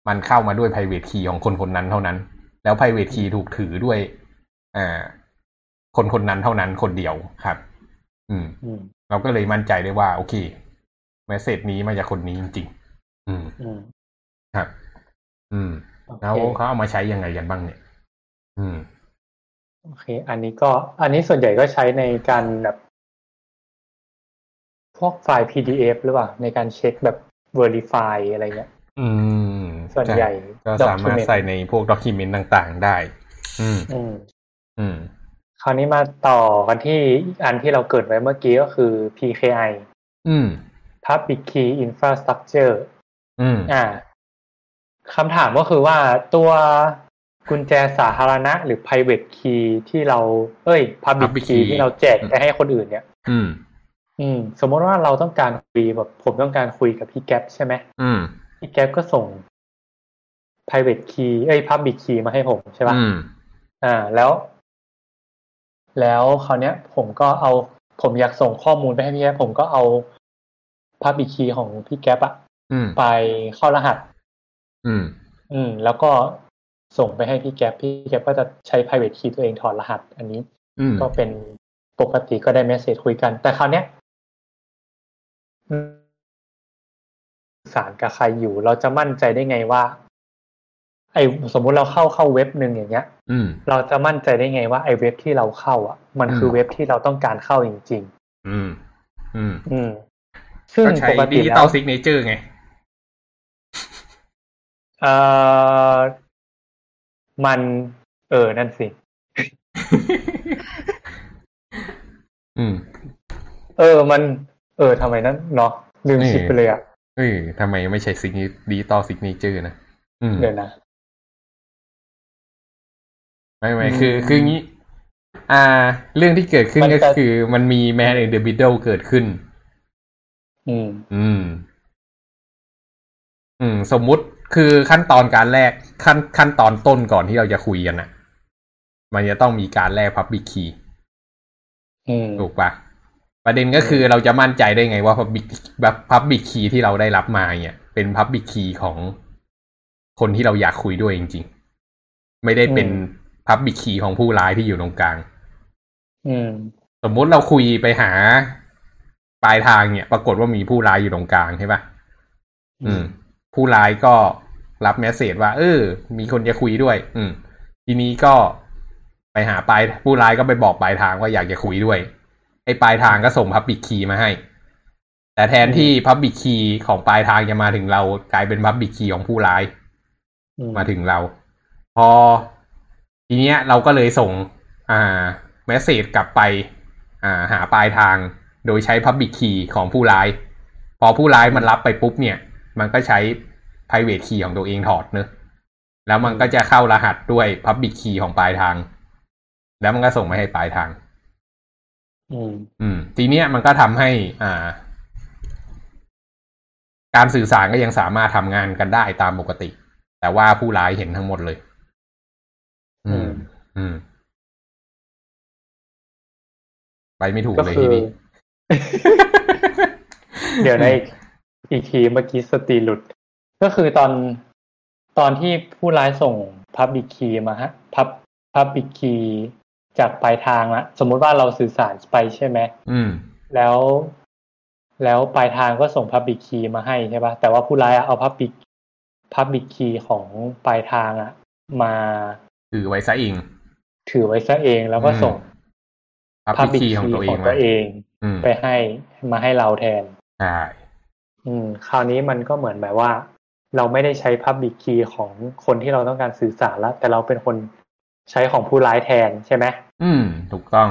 มันเข้ามาด้วย private key ของคนคนนั้นเท่านั้น แล้ว private key ถูกถือด้วยอ่าคนคนนั้นเท่านั้นคนเดียวครับ อืมอืมเราก็เลยมั่นใจได้ว่า โอเคเมสเซจนี้มาจากคนนี้จริงๆอืมอืมครับ อืมโอเคแล้วเขาเอามาใช้ยังไงกันบ้างเนี่ย อืม โอเค อันนี้ก็ อันนี้ส่วนใหญ่ก็ใช้ในการแบบพวกไฟล์ PDF หรือเปล่า ในการเช็คแบบ verify อะไรเงี้ย อืม ส่วนใหญ่ ก็สามารถ document ใส่ในพวกด็อกิเมนต์ต่างๆได้ อืม อืม อืม คราวนี้มาต่อกันที่อีกอันที่เราเกิดไว้เมื่อกี้ก็คือ PKI อืม Public Key Infrastructure อืม อ่าคำถามก็คือว่าตัว กุญแจสาธารณะหรือ private key ที่เรา เอ้ย public Public key key ที่เราแจกไปให้คนอื่นเนี่ย อืม อืม สมมติว่าเราต้องการคุยแบบผมต้องการคุยกับพี่แก๊ปใช่ไหมอืม พี่แก๊ปก็ส่ง private key เอ้ย public key มาให้ผมใช่ปะอืม อ่า แล้ว แล้วคราวเนี้ย ผมก็เอา ผมอยากส่งข้อมูลไปให้พี่แก๊ปผมก็เอา public key ของพี่แก๊ปอะอืมไปเข้ารหัส อืม อืม แล้วก็ ส่งไปให้พี่แก๊ปพี่แก๊ปก็จะใช้ private key ตัวเองถอดรหัส อันนี้อืมก็เป็นปกติก็ได้เมสเซจคุยกัน แต่คราวเนี้ยอืมสารกับใครอยู่ เราจะมั่นใจได้ไงว่า ไอสมมุติเราเข้าเข้าเว็บหนึ่งอย่างเงี้ยอืมเราจะมั่นใจได้ไงว่าไอเว็บที่เราเข้า อะ มันคือมเว็บที่เราต้องการเข้าจริงอืม อืมๆอืม ซึ่งก็ใช้ปกดิติจิแล้ตอวลซิกเนเจอร์ไงเออ มัน เออ นั่นสิ อืม เออ มัน เออทำไมนั้นเนาะลืมนี่คิดไปเลยอะเอ้ยทำไมไม่ใช้ sig digital signature นะอืมเดี๋ยวนะ ไม่ไม่อืมคือ คืองี้ อ่า เรื่องที่เกิดขึ้นมันก็จะคือ มันมี man in the middle เกิดขึ้น อืม อืม อืม สมมุติ คือขั้นตอนการแรกขั้นขั้นตอนต้นก่อนที่เราจะคุยกันน่ะมันจะต้องมีการแลก public key อืมถูกปะประเด็นก็คือเราจะมั่นใจได้ไงว่า public แบบ public key ที่เราได้รับมาเนี่ย เป็น public key ของคนที่เราอยากคุยด้วยจริงๆ ไม่ได้เป็น public key ของผู้ร้ายที่อยู่ตรงกลางอืมสมมุติเราคุยไปหาปลายทางเนี่ย ปรากฏว่ามีผู้ร้ายอยู่ตรงกลางใช่ปะอืม ผู้ร้ายก็ รับแมสเซจว่า เออ มีคนจะคุยด้วย อืม ทีนี้ก็ไปหาปลายผู้ร้ายก็ไปบอกปลายทางว่าอยากจะคุยด้วย ไอ้ปลายทางก็ส่ง Public Key มาให้ แต่แทนที่ Public Key ของปลายทางจะมาถึงเรากลายเป็น Public Key ของผู้ร้ายอืมมาถึงเรา พอทีเนี้ยเราก็เลยส่ง อ่าเมสเซจกลับไป อ่า หาปลายทาง โดยใช้ Public Key ของผู้ร้าย พอผู้ร้ายมันรับไปปุ๊บเนี่ย มันก็ใช้ private key ของตัวเองถอดเนอะแล้วมันก็จะเข้ารหัสด้วย Public Key ของปลายทาง แล้วมันก็ส่งมาให้ปลายทาง อืม อืม ทีเนี้ยมันก็ทำให้ อ่า การสื่อสารก็ยังสามารถทำงานกันได้ตามปกติ แต่ว่าผู้ร้ายเห็นทั้งหมดเลย อืม อืม ไปไม่ถูกก็เลยคืทีอนี้เดี๋ยวในะอีกอีกทีเมื่อกี้สติหลุด ก็คือตอนตอนที่ผู้ร้ายส่งพับบิคีมาฮะพับพับบิคีจากปลายทางละสมมุติว่าเราสื่อสารไปใช่ไหมอืม แล้ว แล้วปลายทางก็ส่งพับบิคีมาให้ใช่ปะแต่ว่าผู้ร้ายอะเอาพับบิพับบิคีของปลายทางอะมาถือไว้ซะเอง ถือไว้ซะเองแล้วก็ส่งพับพิคีของตัวเองขมาเองอืมไปให้มาให้เราแทนใช่อืม คราวนี้มันก็เหมือนแบบว่า เราไม่ได้ใช้ Public Key ของคนที่เราต้องการสื่อสารแล้ว แต่เราเป็นคนใช้ของผู้ร้ายแทนใช่ไหมอืม ถูกต้อง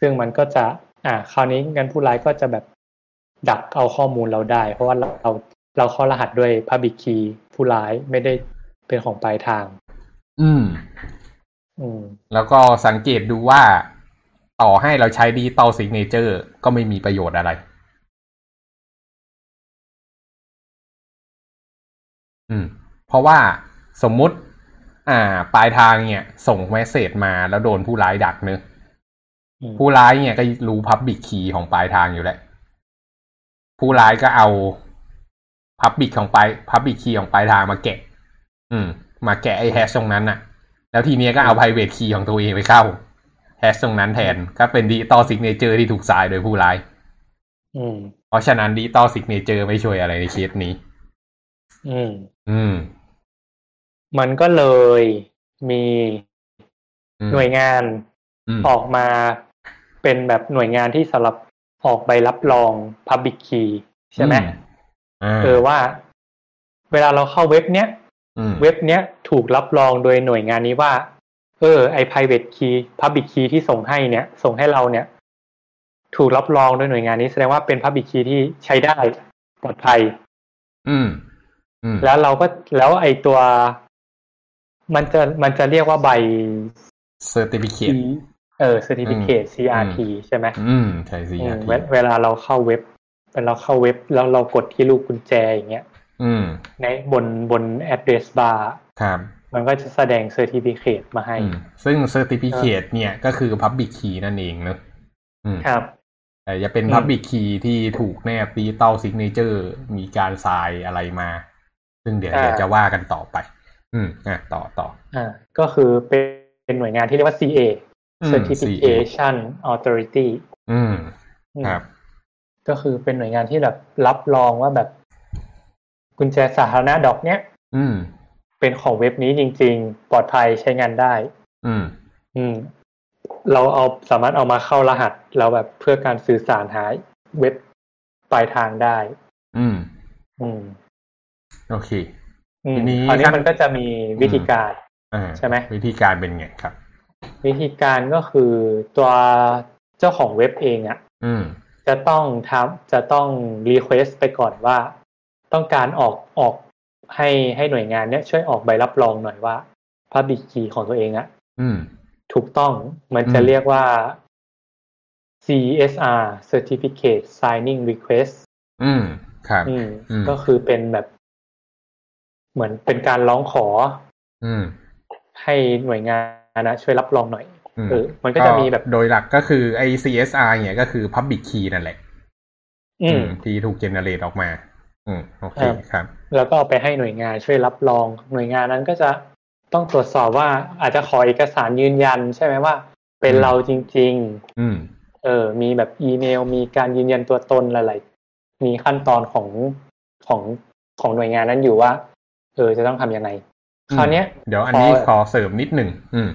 ซึ่งมันก็จะ อ่า คราวนี้งั้นผู้ร้ายก็จะแบบดักเอาข้อมูลเราได้ เพราะว่าเราเราเราเข้ารหัสด้วย Public Key ผู้ร้ายไม่ได้เป็นของปลายทาง อืม อืม แล้วก็สังเกตดูว่า ต่อให้เราใช้ digital signature ก็ไม่มีประโยชน์อะไร อืม เพราะว่าสมมุติ อ่า ปลายทางเนี่ย ส่ง message มาแล้วโดนผู้ร้ายดักเนอะอืมผู้ร้ายเนี่ยก็รู้พับบิ c คีย์ของปลายทางอยู่แล้ว ผู้ร้ายก็เอาพับบิ c ของปลายพับบิ c คีย์ของปลายทางมาแกะ อืม มาแกะไอ้ hash ตรงนั้นน่ะ แล้วทีเนี้ยก็เอา private key ของตัวเองไปเข้า hash ตรงนั้นแทนก็เป็น digital signature ที่ถูกสายโดยผู้ร้ายอืมเพราะฉะนั้น digital signature ไม่ช่วยอะไรในเคสนี้ อืม อืม มันก็เลยมีอืมหน่วยงานอืม ออกมาเป็นแบบหน่วยงานที่สำหรับออกใบรับรอง Public Key ใช่ไหมอ่าเออว่า เวลาเราเข้าเว็บเนี้ย อืม เว็บเนี้ยถูกรับรองโดยหน่วยงานนี้ว่า เออ ไอ private key public key ที่ส่งให้เนี่ย ส่งให้เราเนี่ย ถูกรับรองโดยหน่วยงานนี้แสดงว่าเป็น public key ที่ใช้ได้ปลอดภัย อืมอืม แล้วเราก็แล้วไอตัว มันจะมันจะเรียกว่าใบcertificate เออ certificate CRT ใช่ไหมอืมใช่สิอืมเวเวลาเราเข้าเว็บเวลาเราเข้าเว็บแล้วเรากดที่ลูกกุญแจอย่างเงี้ยอืมในบนบน address bar ครับ มันก็จะแสดง certificate มาให้อืมซึ่ง certificate เนี่ยก็คือ Public Key นั่นเองเนอะอืมครับ แต่จะเป็นอืม Public Key ที่ถูกแนบ digital signature มีการทรายอะไรมา ซึ่งเดี๋ยวเดี๋ยวจะว่ากันต่อไป อืมอะต่อต่ออ่าก็คือเป็นเป็นหน่วยงานที่เรียกว่า CA อืม Certification Authority อืมอืมครับ ก็คือเป็นหน่วยงานที่แบบรับรองว่าแบบกุญแจสาธารณะดอกเนี้ยอืม เป็นของเว็บนี้จริง ๆ ปลอดภัยใช้งานได้ อืม อืม เราเอาสามารถเอามาเข้ารหัสแล้วแบบเพื่อการสื่อสารหาเว็บปลายทางได้ อืม อืม โอเคอืมทีนี้คราวนี้ครับมันก็จะมีวิธีการอ่าใช่ไหมวิธีการเป็นไงครับ วิธีการก็คือตัวเจ้าของเว็บเองอะ่ะอืมจะต้องทำจะต้องรีเควสไปก่อนว่า ต้องการออกออกให้ให้หน่วยงานเนี้ยช่วยออกใบรับรองหน่อยว่า Public Key ของตัวเองอะอืมถูกต้องมันจะอืมเรียกว่า CSR Certificate Signing Request อืมครับอืมอืมก็คือเป็นแบบ เหมือนเป็นการร้องขอ อืม ให้หน่วยงานนะช่วยรับรองหน่อยอืมเออมันก็จะมีแบบโดยหลักก็คือไอ CSR เนี่ยก็คือ Public Key นั่นแหละ อืม ที่ถูกเจเนเรตออกมา อืมโอเคครับครับ แล้วก็เอาไปให้หน่วยงานช่วยรับรอง หน่วยงานนั้นก็จะต้องตรวจสอบว่าอาจจะขอเอกสารยืนยัน ใช่ไหมว่า เป็นอืมเราจริงอืมๆเออ มีแบบอีเมล มีการยืนยันตัวตนหลายๆมีขั้นตอนของของของหน่วยงานนั้นอยู่ว่า เออจะต้องทำยังไงคราวเนี้ยเดี๋ยวอันนี้พอขอเสริมนิดหนึ่งอืม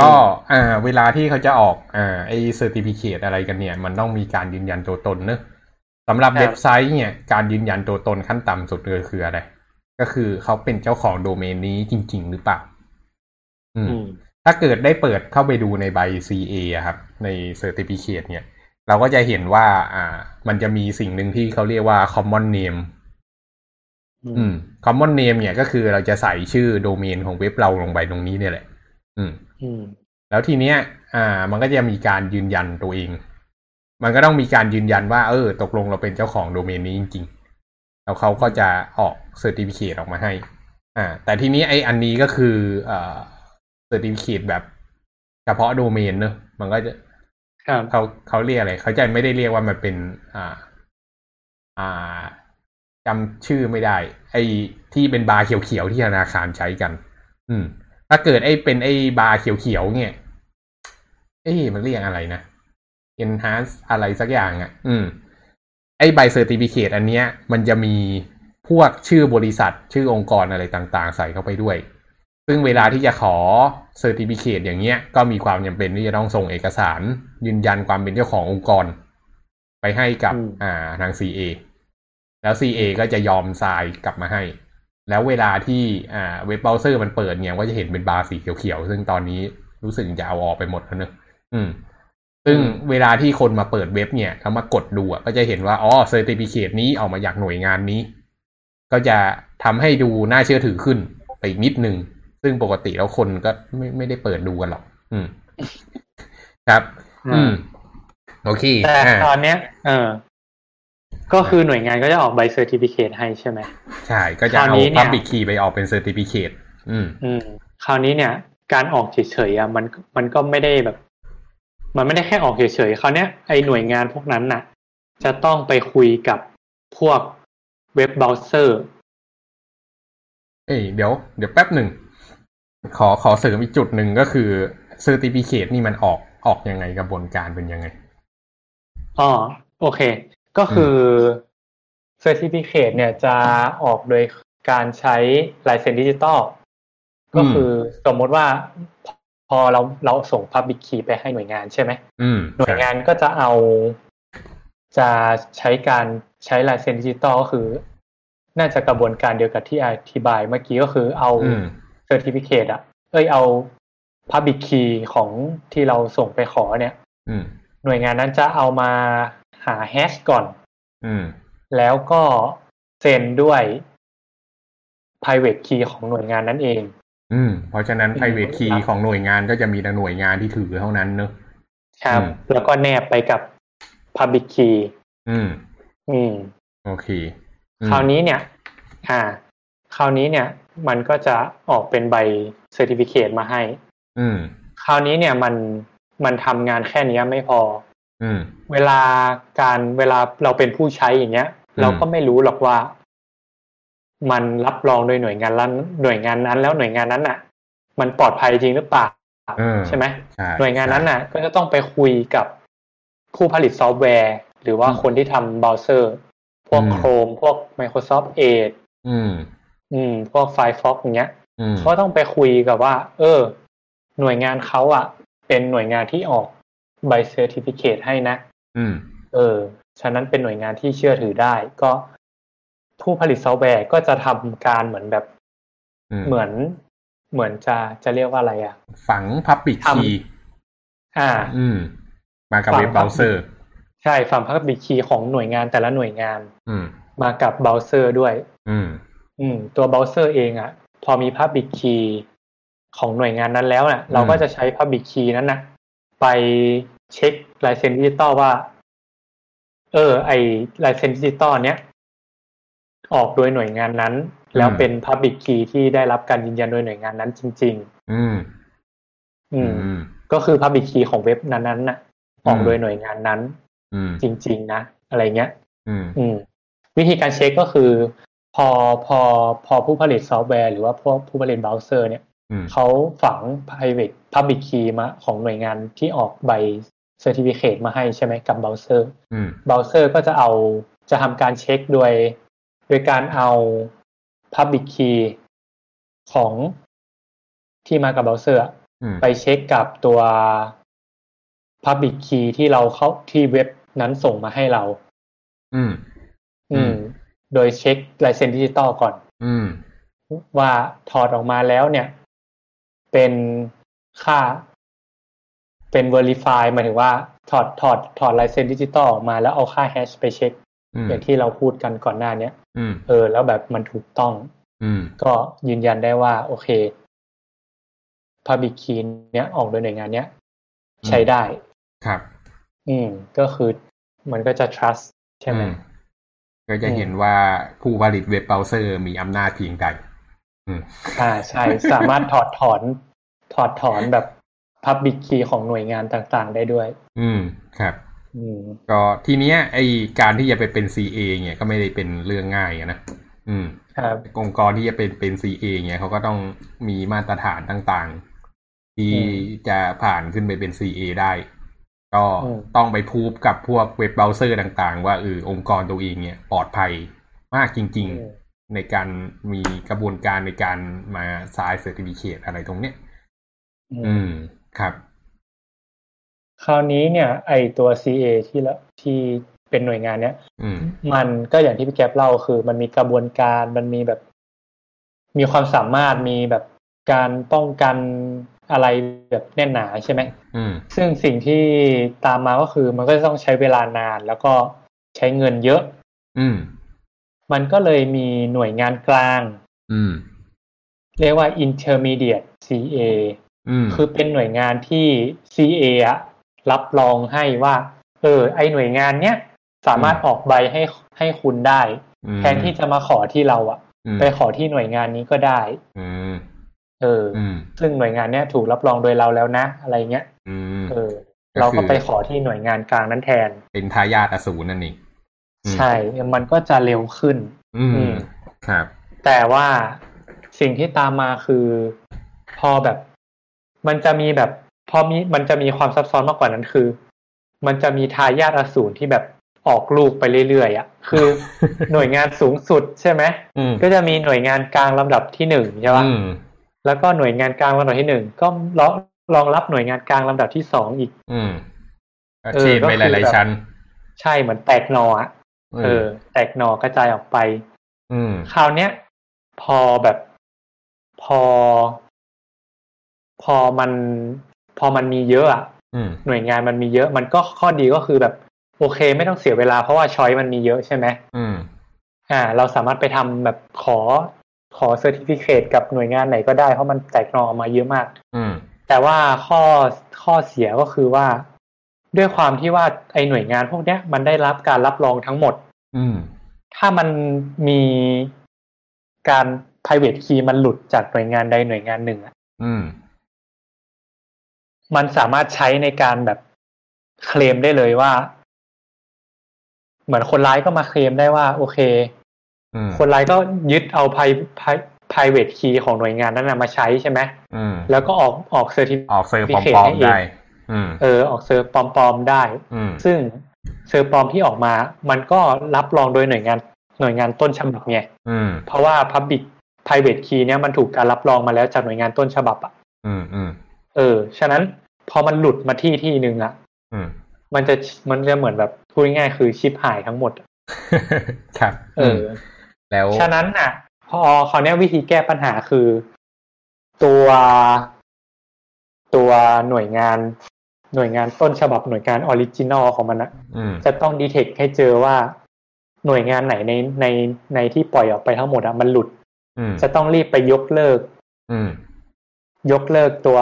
ก็อ่า เวลาที่เขาจะออกอ่าไอ certificate อะไรกันเนี่ย มันต้องมีการยืนยันตัวตนเนอะสำหรับครับเว็บไซต์เนี่ย การยืนยันตัวตนขั้นต่ำสุดเลยคืออะไร ก็คือเขาเป็นเจ้าของโดเมนนี้จริง ๆ หรือเปล่าอืมอืมถ้าเกิดได้เปิดเข้าไปดูในใบ CA อะครับ ใน Certificate เนี่ย เราก็จะเห็นว่า อ่า มันจะมีสิ่งหนึ่งที่เขาเรียกว่า common name อืม common name เนี่ยก็คือเราจะใส่ชื่อโดเมนของเว็บเราลงไปตรงนี้เนี่ยแหละอืมอืมแล้วทีเนี้ย อ่า มันก็จะมีการยืนยันตัวเอง มันก็ต้องมีการยืนยันว่า เออ ตกลงเราเป็นเจ้าของโดเมนนี้จริงๆ แล้วเขาก็จะออก certificate ออกมาให้ อ่า แต่ทีนี้ไออันนี้ก็คือเอ่อ certificate แบบเฉพาะโดเมนเนอะมันก็จะครับเขาเขาเรียกอะไร เขาจะไม่ได้เรียกว่ามันเป็น อ่า อ่า จำชื่อไม่ได้ ไอ้ที่เป็นบาร์เขียวๆที่ธนาคารใช้กัน อืม ถ้าเกิดไอ้เป็นไอ้บาร์เขียวๆเนี่ยเอ้ยมันเรียกอะไรนะ enhance อะไรสักอย่างอะ อืม ไอ้ใบ certificate อันเนี้ย มันจะมีพวกชื่อบริษัทชื่อองค์กรอะไรต่างๆ ใส่เข้าไปด้วย ซึ่งเวลาที่จะขอ certificate อย่างเงี้ย ก็มีความจำเป็นที่จะต้องส่งเอกสาร ยืนยันความเป็นเจ้าขององค์กร ไปให้กับอืมอ่าทาง CA แล้ว CA ก็จะยอมทรายกลับมาให้ แล้วเวลาที่อ่าเว็บเบราว์เซอร์มันเปิดเนี่ยก็จะเห็นเป็นบาร์สีเขียวๆ ซึ่งตอนนี้รู้สึกจะเอาออกไปหมดแล้วเนอะอืม ซึ่งเวลาที่คนมาเปิดเว็บเนี่ยเขามากดดูอะก็จะเห็นว่าอ๋อ certificate นี้ออกมาจากหน่วยงานนี้ ก็จะทำให้ดูน่าเชื่อถือขึ้นไปอีกนิดนึง ซึ่งปกติแล้วคนก็ไม่ไม่ได้เปิดดูกันหรอก อืม ครับ อืมโอเคแต่อ่าตอนเนี้ยเออ ก็คือหน่วยงานก็จะออกใบ certificate ให้ใช่ไหมใช่ก็จะคราวเอานี้เนี่ย Public Key ไปออกเป็น Certificate อืมอืม คราวนี้เนี่ย การออกเฉยๆอะมันมันก็ไม่ได้แบบ มันไม่ได้แค่ออกเฉยๆคราวเนี้ยไอหน่วยงานพวกนั้นน่ะ จะต้องไปคุยกับพวกเว็บเบราว์เซอร์ เอ้ยเดี๋ยวเดี๋ยวแป๊บหนึ่ง ขอขอเสริมอีกจุดหนึ่งก็คือ Certificate นี่มันออกออกยังไงกระบวนการเป็นยังไงอ๋อโอเค ก็คือ Certificate เนี่ยจะออกโดยการใช้ลายเซ็นดิจิตอลก็คือสมมติว่าพอเราเราส่ง Public Key ไปให้หน่วยงานใช่ไหมอืมหน่วยงานก็จะเอาจะใช้การใช้ลายเซ็นดิจิตอลก็คือ น่าจะกระบวนการเดียวกับที่อธิบายเมื่อกี้ก็คือเอาอืม certificate อะเอ้ยเอา Public Key ของที่เราส่งไปขอเนี่ยอืมหน่วยงานนั้นจะเอามา หาแฮชก่อน อืม แล้วก็เซ็นด้วย private key ของหน่วยงานนั้นเอง อืม เพราะฉะนั้น private key ครับของหน่วยงานก็จะมีแต่หน่วยงานที่ถือเท่านั้นเนอะครับอืมแล้วก็แนบไปกับ public key อืม อืม โอเคอืมคราวนี้เนี่ย อ่า คราวนี้เนี่ย มันก็จะออกเป็นใบ certificate มาให้ อืม คราวนี้เนี่ยมันมันทำงานแค่เนี้ยไม่พออืม เวลาการเวลาเราเป็นผู้ใช้อย่างเงี้ยอืมเราก็ไม่รู้หรอกว่า มันรับรองโดยหน่วยงานนั้นหน่วยงานนั้น แล้วหน่วยงานนั้นน่ะ มันปลอดภัยจริงหรือเปล่าเออใช่ไหมใช่หน่วยงานนั้นน่ะ ก็จะต้องไปคุยกับผู้ผลิตซอฟต์แวร์ หรือว่าอืมคนที่ทำเบราว์เซอร์ พวกอืม Chrome พวก Microsoft Edge อืม อืม พวก Firefox อย่างเงี้ยอืมเขาก็ต้องไปคุยกับว่า เออ หน่วยงานเขาอะ เป็นหน่วยงานที่ออก ใบ certificate ให้นะอืม เออ ฉะนั้นเป็นหน่วยงานที่เชื่อถือได้ ก็ผู้ผลิตซอฟต์แวร์ก็จะทำการเหมือนแบบอืมเหมือน เหมือนจะจะเรียกว่าอะไรอะ ฝัง Public Key อ่า อืม มากับฝังเว็บเบราว์เซอร์ ใช่ฝัง Public Key ของหน่วยงานแต่ละหน่วยงาน อืม มากับเบราว์เซอร์ด้วย อืม อืม ตัวเบราว์เซอร์เองอะ พอมี Public Key ของหน่วยงานนั้นแล้วน่ะ เราก็จะใช้ Public Key นั้นน่ะ ไป เช็คลายเซ็นดิจิตอลว่า เออ ไอ้ลายเซ็นดิจิตอลเนี้ยออกโดยหน่วยงานนั้น แล้วเป็น Public Key ที่ได้รับการยืนยันโดยหน่วยงานนั้นจริงอืมๆอืม อืม ก็คือ Public Key ของเว็บนั้นๆน่ะ ออกอืมโดยหน่วยงานนั้นอืมจริง ๆ นะ อะไรเงี้ยอืมอืม วิธีการเช็คก็คือ พอพอพอผู้ผลิตซอฟต์แวร์หรือว่าพวกผู้ผลิตเบราว์เซอร์ เนี่ยอืมเขาฝัง private public key มาของหน่วยงานที่ออกใบ certificate มาให้ใช่ไหมกับเบราว์เซอร์อืมเบราว์เซอร์ก็จะเอาจะทำการเช็คโดย โดยการเอา public key ของที่มากับเบราว์เซอร์อะอืมไปเช็คกับตัว Public Key ที่เราเข้าที่เว็บนั้นส่งมาให้เรา อืม อือืมมโดยเช็คลายเซ็นดิจิตอลก่อน อืม ว่าถอดออกมาแล้วเนี่ย เป็นค่า เป็น verify หมายถึงว่าถอดถอดถอดลายเซ็นดิจิตอลออกมาแล้วเอาค่า hash ไปเช็คอืมอย่างที่เราพูดกันก่อนหน้าเนี้ยอืมเออ แล้วแบบมันถูกต้องอืมก็ยืนยันได้ว่า โอเค Public Key เนี้ยออกโดยหน่วยงานเนี้ย ใช้ได้ ครับ อืม ก็คือมันก็จะ trust ใช่ไหมอืก็จะเห็นว่าผู้ผลิตเว็บเบราว์เซอร์มีอำนาจเพียงใดอืมอ่าใช่ สามารถถอดถอน ถอดถอนแบบ Public Key ของหน่วยงานต่างๆ ได้ด้วย อืมครับอืมก็ทีเนี้ยไอ้การที่จะไปเป็น CA เนี่ยก็ไม่ได้เป็นเรื่องง่ายอะนะอืมครับองค์กรที่จะเป็นเป็น CA เนี่ยเขาก็ต้องมีมาตรฐานต่างๆ ที่อืมจะผ่านขึ้นไปเป็น CA ได้ ก็อืมต้องไปพูดกับพวกเว็บเบราว์เซอร์ต่างๆ ว่าเออองค์กรตัวเองเนี่ยปลอดภัยมากจริงอืมๆในการมีกระบวนการในการมา sign certificate อะไรตรงเนี้ย อือืมม ครับคราวนี้เนี่ย ไอตัว CA ที่ละที่เป็นหน่วยงานเนี้ยอืมมันก็อย่างที่พี่แก๊ปเล่าคือ มันมีกระบวนการมันมีแบบ มีความสามารถมีแบบการป้องกันอะไรแบบแน่นหนาใช่ไหมอืมซึ่งสิ่งที่ตามมาก็คือ มันก็จะต้องใช้เวลานาน แล้วก็ใช้เงินเยอะ อืมมันก็เลยมีหน่วยงานกลางอืมเรียกว่า intermediate CA อืม คือเป็นหน่วยงานที่ CA อะรับรองให้ว่า เออ ไอหน่วยงานเนี้ยสามารถออกใบให้ให้คุณได้อืมแทนที่จะมาขอที่เราอะอืมไปขอที่หน่วยงานนี้ก็ได้อืมเออออืมซึ่งหน่วยงานเนี้ยถูกรับรองโดยเราแล้วนะ อะไรเงี้ยอืมเออก็คือเราก็ไปขอที่หน่วยงานกลางนั้นแทน เป็นทายาทอสูรนั่นเองอืมใช่ มันก็จะเร็วขึ้น อือืมมครับ แต่ว่าสิ่งที่ตามมาคือ พอแบบ มันจะมีแบบพอมีมันจะมีความซับซ้อนมากกว่านั้นคือ มันจะมีทายาทอสูรที่แบบออกลูกไปเรื่อยๆอะคือหน่วยงานสูงสุดใช่ไหมอืมก็จะมีหน่วยงานกลางลำดับที่หนึ่งใช่ปะอืมแล้วก็หน่วยงานกลางลำดับที่หนึ่งก็รองรองรับหน่วยงานกลางลำดับที่สองอีก อืมก็เออเชนไปก็คือหลายแบบๆชั้น ใช่เหมือนแตกหน่ออะเออ แตกหน่อกระจายออกไป อืมคราวเนี้ย พอแบบพอ พอมันพอมันมีเยอะอะอืมหน่วยงานมันมีเยอะ มันก็ข้อดีก็คือแบบ โอเค ไม่ต้องเสียเวลาเพราะว่า choice มันมีเยอะใช่ไหมอืม อ่า เราสามารถไปทำแบบขอขอ certificate กับหน่วยงานไหนก็ได้เพราะมันแตกหน่อออกมาเยอะมาก อืม แต่ว่าข้อข้อเสียก็คือว่า ด้วยความที่ว่าไอหน่วยงานพวกเนี้ยมันได้รับการรับรองทั้งหมด อืม ถ้ามันมีการ private key มันหลุดจากหน่วยงานใดหน่วยงานหนึ่งอะอืม มันสามารถใช้ในการแบบเคลมได้เลยว่า เหมือนคนร้ายก็มาเคลมได้ว่า โอเคอืมคนร้ายก็ยึดเอา pri- pri- private key ของหน่วยงานนั้นนะมาใช้ใช่ไหมอืมแล้วก็ออกออก certi ออก cer ปลอมๆได้อืมเออ ออก cer ปลอมๆได้อืมซึ่ง cer ปลอมที่ออกมา มันก็รับรองโดยหน่วยงานหน่วยงานต้นฉบับไงอืมเพราะว่า Public Private Key เนี่ยมันถูกการรับรองมาแล้วจากหน่วยงานต้นฉบับอะอืมอืมเออ ฉะนั้น พอมันหลุดมาที่ที่หนึ่งอะอืมมันจะมันจะเหมือนแบบพูดง่ายๆคือชิบหายทั้งหมดอะครับ เออ แล้วฉะนั้นอะ พอคราวเนี้ยวิธีแก้ปัญหาคือ ตัวตัวหน่วยงานหน่วยงานต้นฉบับหน่วยงาน original ของมันอะอืมจะต้อง detect ให้เจอว่าหน่วยงานไหนในในในที่ปล่อยออกไปทั้งหมดอะมันหลุดอืมจะต้องรีบไปยกเลิกอืม ยกเลิกตัว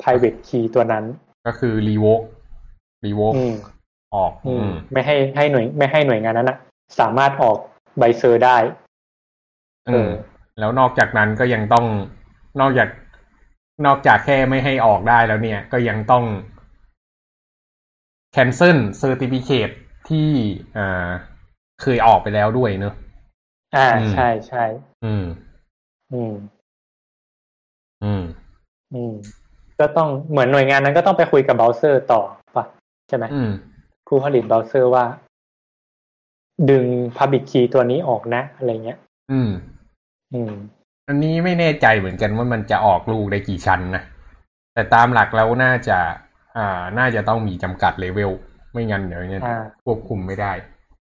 private key ตัวนั้น ก็คือ revoke revoke อืมออกอือืมมไม่ให้ให้หน่วย ไม่ให้หน่วยงานนั้นอะสามารถออกใบ cert ได้เออืมอแล้วนอกจากนั้นก็ยังต้องนอกจากนอกจากแค่ไม่ให้ออกได้แล้วเนี่ย ก็ยังต้อง cancel certificate ที่อ่าเคยออกไปแล้วด้วยเนอะอ่าอืมใช่ใช่อืม อืม อืม อืมก็ต้องเหมือนหน่วยงานนั้นก็ต้องไปคุยกับเบราว์เซอร์ต่อปะใช่ไหมอืมผู้ผลิตเบราว์เซอร์ว่า ดึง Public Key ตัวนี้ออกนะ อะไรเงี้ย อืม อืม อันนี้ไม่แน่ใจเหมือนกันว่ามันจะออกลูกได้กี่ชั้นนะ แต่ตามหลักแล้วน่าจะ อ่า น่าจะต้องมีจำกัดเลเวล ไม่งั้นเดี๋ยวเนี่ยอ่าควบคุมไม่ได้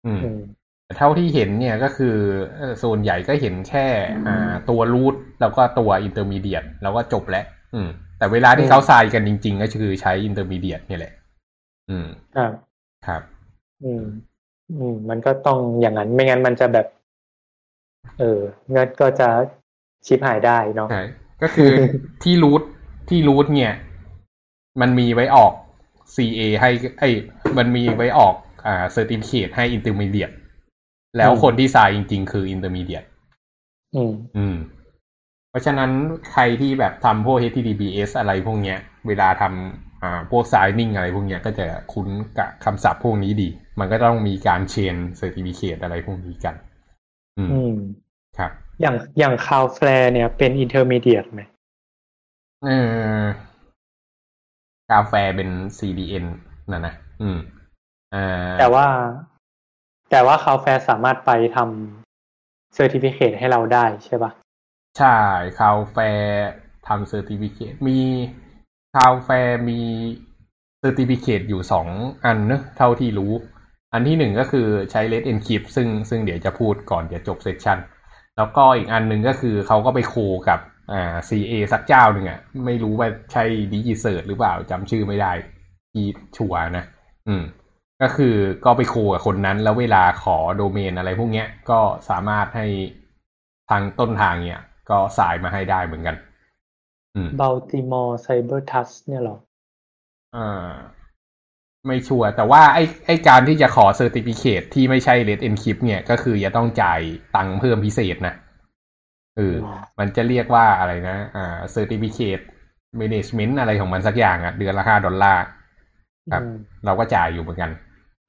อืมอืมแต่เท่าที่เห็นเนี่ยก็คือเอ่อส่วนใหญ่ก็เห็นแค่ อ่า ตัว root แล้วก็ตัว intermediate แล้วก็จบแล้ว อืม แต่เวลาที่เขาทรายกันจริง ๆ ก็คือใช้ intermediate นี่ยแหละ อืมครับครับ อืม อืม มันก็ต้องอย่างนั้น ไม่งั้นมันจะแบบ เอองั้นก็จะชิปหายได้เนาะใช่ก็คือที่ root ที่ root เนี่ย มันมีไว้ออก CA ให้ไอ้ยมันมีไว้ออกอ่า certificate ให้ intermediateแล้วคนที่ sign จริง ๆ คือ intermediate อืม อืม เพราะฉะนั้นใครที่แบบทำพวก HTTPS อะไรพวกเนี้ย เวลาทำอ่าพวก signing อะไรพวกเนี้ยก็จะคุ้นกับคำศัพท์พวกนี้ดี มันก็ต้องมีการ chain certificate อะไรพวกนี้กัน อืมอืมครับ อย่างอย่างคาวแฟร์เนี่ยเป็นอินเ r อร์มีเดียตไหมเออ Cloudflare เป็น CDN นะนะ อืมอ่าแต่ว่า แต่ว่า Cloudflare สามารถไปทำ certificate ให้เราได้ใช่ปะ ใช่ Cloudflare ทำ certificate มี Cloudflare มี certificate อยู่สองอันเนอะเท่าที่รู้ อันที่หนึ่งก็คือใช้ Let Encrypt ซึ่งซึ่งเดี๋ยวจะพูดก่อนจะจบ session แล้วก็อีกอันหนึ่งก็คือเขาก็ไป co กับอ่า CA สักเจ้าหนึ่งอะไม่รู้ว่าใช่ DigiCert หรือเปล่าจำชื่อไม่ได้ที่ชัวนะ อืม ก็คือก็ไป co กับคนนั้น แล้วเวลาขอโดเมนอะไรพวกเนี้ย ก็สามารถให้ทางต้นทางเนี่ย ก็สายมาให้ได้เหมือนกันอืม Baltimore CyberTrust เนี่ยเหรออ่าไม่ชัวร์แต่ว่าไอ้ไอ้การที่จะขอ certificate ที่ไม่ใช่ Let Encrypt เนี่ย ก็คือจะต้องจ่ายตังค์เพิ่มพิเศษนะเอออืมมันจะเรียกว่าอะไรนะ อ่า Certificate Management อะไรของมันสักอย่างอะเดือนละห้าดอลลาร์ครับอืมเราก็จ่ายอยู่เหมือนกัน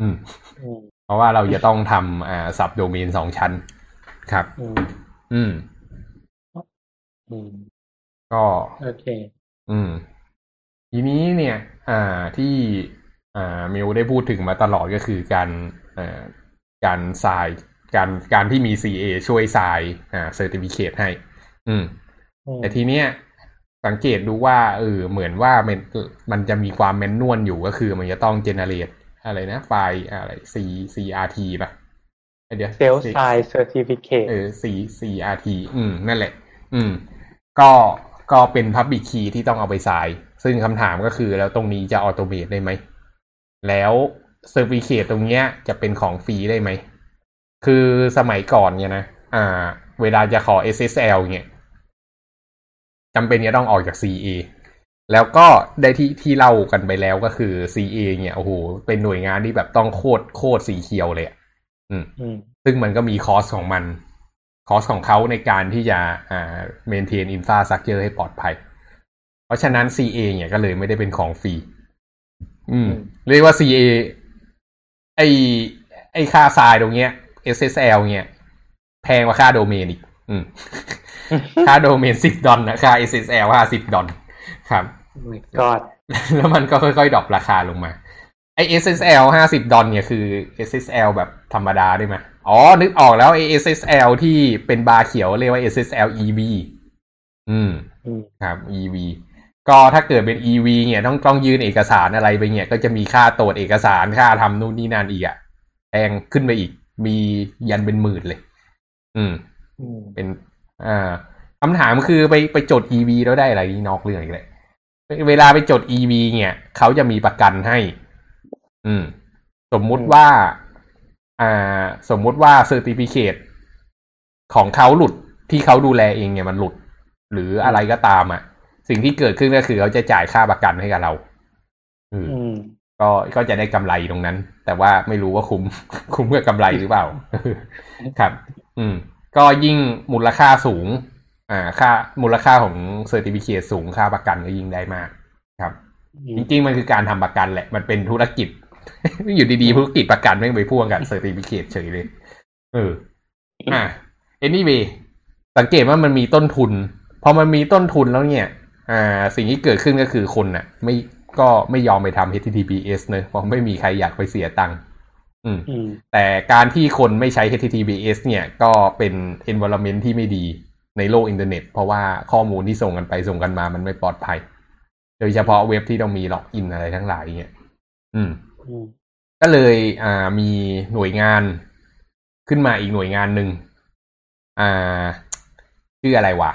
อืมอืม เพราะว่าเราจะต้องทำอ่าสับโดเมนสองชั้น ครับ อืม อืมอืมก็โอเค อืม ทีนี้เนี่ย อ่าที่อ่ามิวได้พูดถึงมาตลอดก็คือการอ่าการทรายการการที่มี CA ช่วย sign อ่า certificate ให้อืมอืม แต่ทีเนี้ยสังเกตดูว่าเออเหมือนว่ามันมันจะมีความ manual อยู่ก็คือมันจะต้อง generate อะไรนะ ไฟล์อะไร C CRT ป่ะไอเดี๋ยว self-sign certificate เออ C CRT อืม นั่นแหละ อืม ก็ก็เป็น Public Key ที่ต้องเอาไปสายซึ่งคำถามก็คือแล้วตรงนี้จะ automate ได้ไหม แล้วเซอร์ i ิเคตตรงเนี้ยจะเป็นของฟรีได้ไหม คือสมัยก่อนเนี่ยนะ อ่า เวลาจะขอ SSL เนี่ยจำเป็นจะต้องออกจาก CA แล้วก็ได้ที่ที่เล่ากันไปแล้วก็คือ CA เนี่ยโอ้โหเป็นหน่วยงานที่แบบต้องโคตรโคตรสีเขียวเลยอะอืมอืม ซึ่งมันก็มีคอสของมัน คอสของเขาในการที่จะอ่า maintain infrastructure ให้ปลอดภัย เพราะฉะนั้น CA เนี่ยก็เลยไม่ได้เป็นของฟรี อืม เรียกว่า CA ไอไอค่าทรายตรงเนี้ย SSL เนี่ย แพงกว่าค่าโดเมนอีก อืม ค่าโดเมนสิบดอลนะค่า SSL ห้าสิบดอลครับก็แล้วมันก็ค่อยๆ drop ราคาลงมา ไอ SSL ห้าสิบดอลเนี่ยคือ SSL แบบธรรมดาได้ไหมอ๋อ นึกออกแล้วไอ SSL ที่เป็นบาร์เขียวเรียกว่า SSL EV อืมอืมครับ EV ก็ถ้าเกิดเป็น EV เนี่ยต้องต้องยื่นเอกสารอะไรไปเนี่ย ก็จะมีค่าตรวจเอกสารค่าทำนู่นนี่นั่นอีกอะแพงขึ้นไปอีก มียันเป็นหมื่นเลย อืมอืมเป็น อ่าคำถามคือไปไปจด EV แล้วได้อะไรนี่นอกเรื่องอีกเลย เวลาไปจด EV เนี่ยเขาจะมีประกันให้ อืม สมมุติว่า อ่า สมมุติว่า certificate ของเขาหลุดที่เขาดูแลเองเนี่ยมันหลุด หรืออะไรก็ตามอะ สิ่งที่เกิดขึ้นก็คือเขาจะจ่ายค่าประกันให้กับเรา อืมอืมก็ก็จะได้กำไรตรงนั้น แต่ว่าไม่รู้ว่าคุ้มคุ้มกับกำไรหรือเปล่า ครับ อืม ก็ยิ่งมูลค่าสูง อ่า ค่ามูลค่าของ certificate สูงค่าประกันก็ยิ่งได้มาก ครับ จริงๆ มันคือการทำประกันแหละ มันเป็นธุรกิจ อยู่ดีๆธุรกิจประกันไม่งไปพ่วงกับเซอร์ติฟิเคตเฉยเลย เออ อะ anyway สังเกตว่ามันมีต้นทุน พอมันมีต้นทุนแล้วเนี่ย อ่า สิ่งที่เกิดขึ้นก็คือคนน่ะ ไม่ก็ไม่ยอมไปทำ HTTPS เนอะเพราะไม่มีใครอยากไปเสียตังค์อืมอืมแต่การที่คนไม่ใช้ HTTPS เนี่ย ก็เป็น environment ที่ไม่ดีในโลกอินเทอร์เน็ต เพราะว่าข้อมูลที่ส่งกันไปส่งกันมามันไม่ปลอดภัย โดยเฉพาะเว็บที่ต้องมี login อะไรทั้งหลายเนี่ย อืมอืม ก็เลยอ่ามีหน่วยงานขึ้นมาอีกหน่วยงานหนึ่งอ่าชื่ออะไรวะ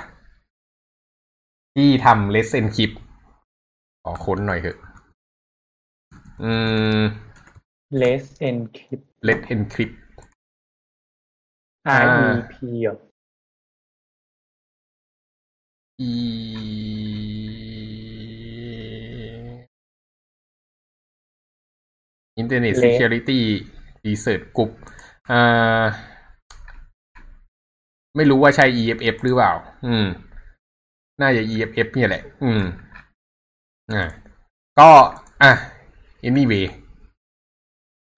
ที่ทำ Let's Encryptขอค้นหน่อยเถอะ อืม Let's Encrypt Let's Encrypt R E P เหรอ E Internet Let Security Research Group อ่าไม่รู้ว่าใช่ EFF หรือเปล่า อืม น่าจะ EFF เนี่ยแหละ อืม อ่า ก็ อะ anyway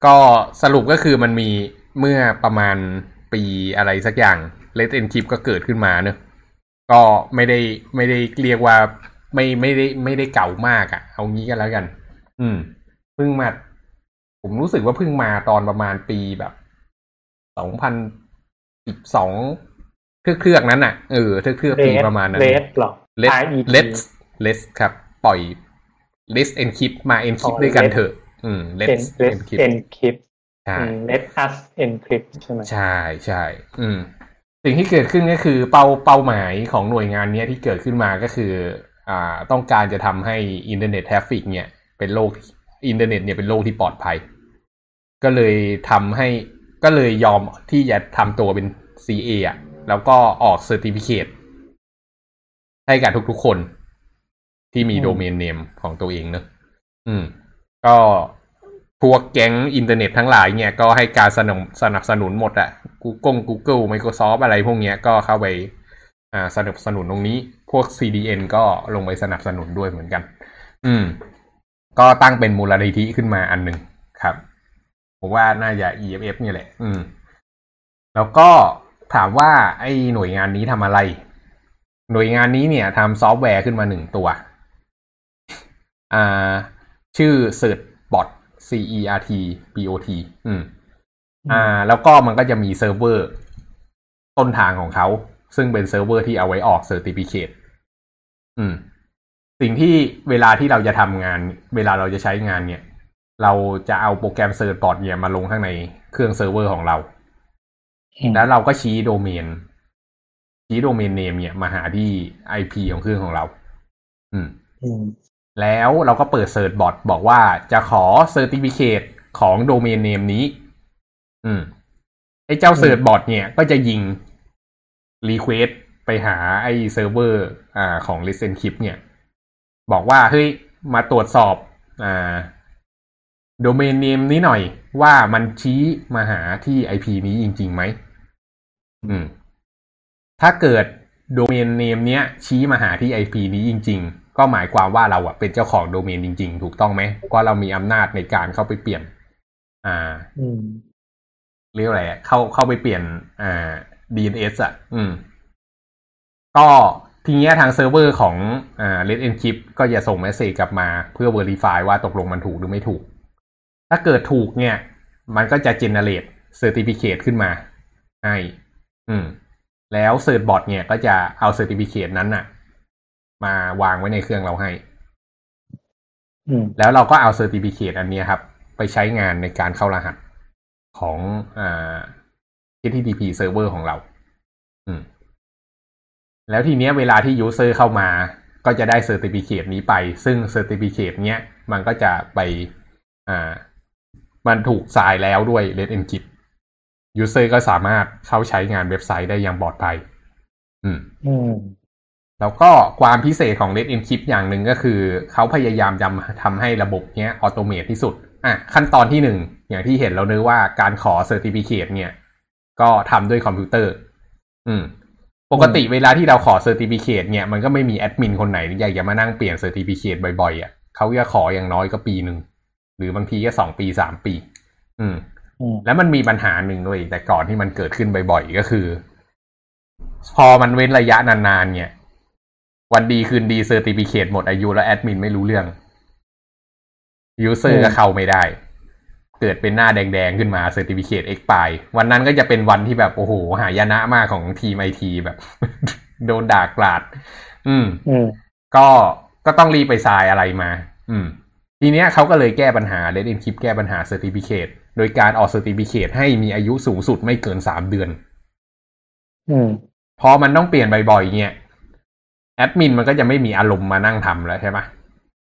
ก็สรุปก็คือมันมีเมื่อประมาณปีอะไรสักอย่าง Let Encrypt ก็เกิดขึ้นมาเนอะก็ไม่ได้ไม่ได้เรียกว่าไม่ไม่ได้ไม่ได้เก่ามากอะ่ะ เอางี้กันแล้วกัน อืม เพิ่งมา ผมรู้สึกว่าเพิ่งมาตอนประมาณปีแบบสองพันสิบสองเครือกๆนั้นอะเออเครือกๆปีประมาณนั้นเลสหรอ Let R E T Let Let ครับ ปล่อย Let Encrypt มา Encrypt อ๋อด้วยกัน Let เถอะ อืม Let Let Let Encrypt encrypt ใช่อืม let us encrypt ใช่ไหมใช่ใช่อืมสิ่งที่เกิดขึ้นก็คือเป้าเป้าหมายของหน่วยงานเนี้ยที่เกิดขึ้นมาก็คือ อ่าต้องการจะทำให้อินเทอร์เน็ต traffic เนี่ยเป็นโลกอินเทอร์เน็ตเนี่ยเป็นโลกที่ปลอดภัย ก็เลยทำให้ก็เลยยอมที่จะทำตัวเป็น CA อะ แล้วก็ออก certificate ให้กับทุกๆคนที่มี domain name ของตัวเองเนอะอืม ก็พวกแก๊งอินเทอร์เน็ตทั้งหลายเนี่ย ก็ให้การสนับสนับสนุนหมดอะ Google Google Microsoft อะไรพวกเนี้ยก็เข้าไป อ่าสนับสนุนตรงนี้ พวก CDN ก็ลงไปสนับสนุนด้วยเหมือนกัน อืม ก็ตั้งเป็นมูลนิธิขึ้นมาอันหนึ่งครับ ผมว่าน่าจะ EFF เนี่ยแหละ อืม แล้วก็ถามว่าไอ้หน่วยงานนี้ทำอะไร หน่วยงานนี้เนี่ยทำซอฟต์แวร์ขึ้นมาหนึ่งตัว อ่า ชื่อ Certbot C E R T B O T อืม อ่า แล้วก็มันก็จะมีเซิร์ฟเวอร์ ต้นทางของเขา ซึ่งเป็นเซิร์ฟเวอร์ที่เอาไว้ออก certificate อืม สิ่งที่เวลาที่เราจะทำงาน เวลาเราจะใช้งานเนี่ย เราจะเอาโปรแกรม Certbot เนี่ยมาลงข้างในเครื่องเซิร์ฟเวอร์ของเราอืมแล้วเราก็ชี้โดเมน ชี้ domain name เนี่ยมาหาที่ IP ของเครื่องของเราอืมอืม แล้วเราก็เปิด Certbot บอกว่าจะขอ certificate ของ domain name นี้ อืม ไอ้เจ้า Certbot เนี่ยก็จะยิง request ไปหาไอ้เซิร์ฟเวอร์อ่าของ Let's Encrypt เนี่ย บอกว่าเฮ้ยมาตรวจสอบอ่า โดเมนเนมนี้หน่อยว่ามันชี้มาหาที่ IP นี้จริงๆไหมอืม ถ้าเกิดโดเมนเนมเนี้ยชี้มาหาที่ IP นี้จริง ๆ ก็หมายความว่าเราอะเป็นเจ้าของโดเมนจริง ๆ ถูกต้องไหมก็เรามีอำนาจในการเข้าไปเปลี่ยน อ่าอืมเรียกว่าอะไรอะเข้าเข้าไปเปลี่ยนอ่า DNS อะ อืม ก็ทีเนี้ยทางเซิร์ฟเวอร์ของอ่า Let Encrypt ก็จะส่งเมสเซจกลับมาเพื่อ Verify ว่าตกลงมันถูกหรือไม่ถูก ถ้าเกิดถูกเนี่ย มันก็จะ generate certificate ขึ้นมาให้อืม แล้ว Search Bot เนี่ยก็จะเอา certificate นั้นน่ะ มาวางไว้ในเครื่องเราให้อืมแล้วเราก็เอา certificate อันเนี้ยครับ ไปใช้งานในการเข้ารหัสของอ่า HTTP server ของเรา อืม แล้วทีเนี้ยเวลาที่ user เข้ามา ก็จะได้ certificate นี้ไป ซึ่ง certificate เนี้ย มันก็จะไป อ่า มันถูกสายแล้วด้วย Let Encrypt user ก็สามารถเข้าใช้งานเว็บไซต์ได้อย่างปลอดภัย อืมอืมแล้วก็ความพิเศษของ Let Encrypt อย่างหนึ่งก็คือ เขาพยายามจะทำให้ระบบเนี้ยออโตเมทที่สุด อะ ขั้นตอนที่หนึ่ง อย่างที่เห็นแล้วเนอะว่าการขอ Certificate เนี่ย ก็ทำด้วยคอมพิวเตอร์ อืม ปกติเวลาที่เราขอ Certificate เนี่ย มันก็ไม่มีแอดมินคนไหนอยากจะมานั่งเปลี่ยน Certificate บ่อยๆอะเขาจะขออย่างน้อยก็ปีหนึ่ง หรือบางทีก็สองปีสามปีอืมอืมแล้วมันมีปัญหาหนึ่งด้วย แต่ก่อนที่มันเกิดขึ้นบ่อยๆก็คือ พอมันเว้นระยะนานๆเนี่ย วันดีคืนดี certificate หมดอายุแล้วแอดมินไม่รู้เรื่องuser ก็เข้าไม่ได้ เกิดเป็นหน้าแดงๆขึ้นมา certificate expire วันนั้นก็จะเป็นวันที่แบบโอ้โห หายนะมากของทีมไอทีแบบ โดนด่ากราดอืมอืม ก็ก็ต้องรีบไปทรายอะไรมา อืม ทีเนี้ยเขาก็เลยแก้ปัญหา Let Encrypt แก้ปัญหา Certificate โดยการออก Certificate ให้มีอายุสูงสุดไม่เกินสามเดือน อืมพอมันต้องเปลี่ยนบ่อยๆเงี้ยแอดมินมันก็จะไม่มีอารมณ์มานั่งทำแล้วใช่ไหม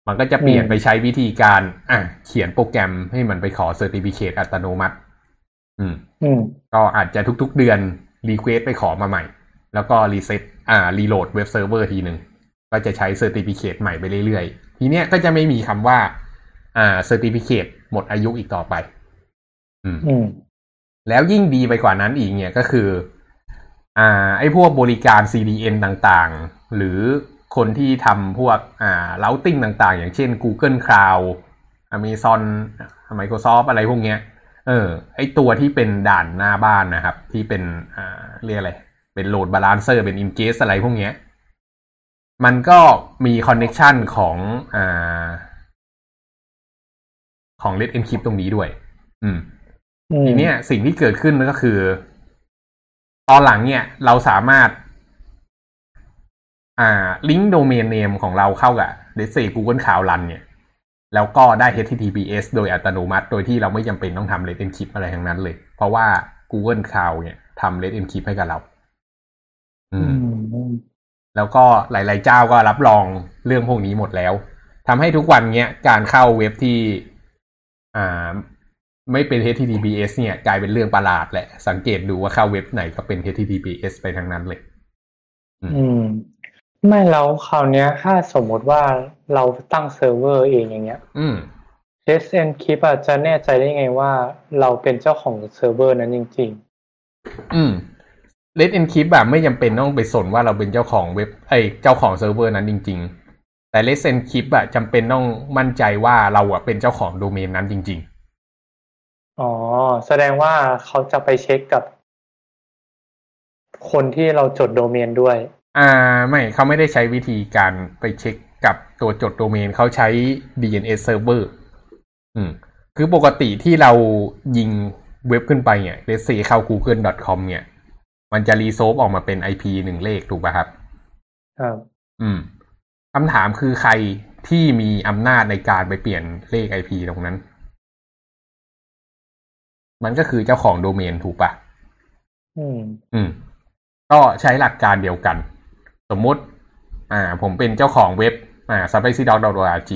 มันก็จะเปลี่ยนอืมไปใช้วิธีการ อะ เขียนโปรแกรมให้มันไปขอ certificate อัตโนมัติ อืม อืม ก็อาจจะทุกๆเดือน request ไปขอมาใหม่ แล้วก็ reset อ่า reload เว็บเซิร์ฟเวอร์ทีหนึ่ง ก็จะใช้ certificate ใหม่ไปเรื่อยๆ ทีเนี้ยก็จะไม่มีคำว่า อ่า certificate หมดอายุอีกต่อไปอืมอืมแล้วยิ่งดีไปกว่านั้นอีกเนี่ยก็คือ อ่า ไอ้พวกบริการ CDN ต่างๆ หรือคนที่ทำพวกอ่า routing ต่างๆ อย่างเช่น Google Cloud Amazon Microsoft อะไรพวกเนี้ย เออ ไอ้ตัวที่เป็นด่านหน้าบ้านนะครับ ที่เป็นอ่าเรียกอะไร เป็น load balancer เป็น ingress อะไรพวกเนี้ย มันก็มี connection ของอ่า ของ Let Encrypt ตรงนี้ด้วยอืมอืมทีเนี้ยสิ่งที่เกิดขึ้นก็คือ ตอนหลังเนี่ย เราสามารถ อ่า ลิงก์โดเมนเนมของเราเข้ากับ let's say Google Cloud Run เนี่ย แล้วก็ได้ HTTPS โดยอัตโนมัติ โดยที่เราไม่จำเป็นต้องทำ Let Encrypt อะไรทั้งนั้นเลย เพราะว่า Google Cloud เนี่ยทำ Let Encrypt ให้กับเรา อือืมมอืมแล้วก็หลาย ๆ เจ้าก็รับรองเรื่องพวกนี้หมดแล้วทำให้ทุกวันเนี้ยการเข้าเว็บที่ อ่าไม่เป็น HTTPS เนี่ยกลายเป็นเรื่องประหลาดแหละ สังเกตดูว่าเข้าเว็บไหนก็เป็น HTTPS ไปทั้งนั้นเลย อืม ไม่แล้วคราวเนี้ยถ้าสมมติว่าเราตั้งเซิร์ฟเวอร์เองอย่างเงี้ย อืม SN Keep อะจะแน่ใจได้ไงว่าเราเป็นเจ้าของเซิร์ฟเวอร์นั้นจริงอืม Let Encrypt แบบไม่จำเป็นต้องไปสนว่าเราเป็นเจ้าของเว็บไอ้เจ้าของเซิร์ฟเวอร์นั้นจริง ๆ แต่ Let Encrypt อะจำเป็นต้องมั่นใจว่าเราอะเป็นเจ้าของโดเมนนั้นจริงๆๆอ๋อ แสดงว่าเขาจะไปเช็คกับ คนที่เราจดโดเมนด้วย อ่า ไม่เขาไม่ได้ใช้วิธีการไปเช็คกับตัวจดโดเมนเขาใช้ DNS server อืม คือปกติที่เรายิงเว็บขึ้นไปเนี่ย let's say เข้า google.com เนี่ย มันจะ resolve ออกมาเป็น IP หนึ่งเลขถูกป่ะครับ ครับ อืม คำถามคือใครที่มีอำนาจในการไปเปลี่ยนเลข IP ตรงนั้น มันก็คือเจ้าของโดเมนถูกปะอืม อืม ก็ใช้หลักการเดียวกัน สมมุติ อ่า ผมเป็นเจ้าของเว็บ อ่า s p i c y d o g o r g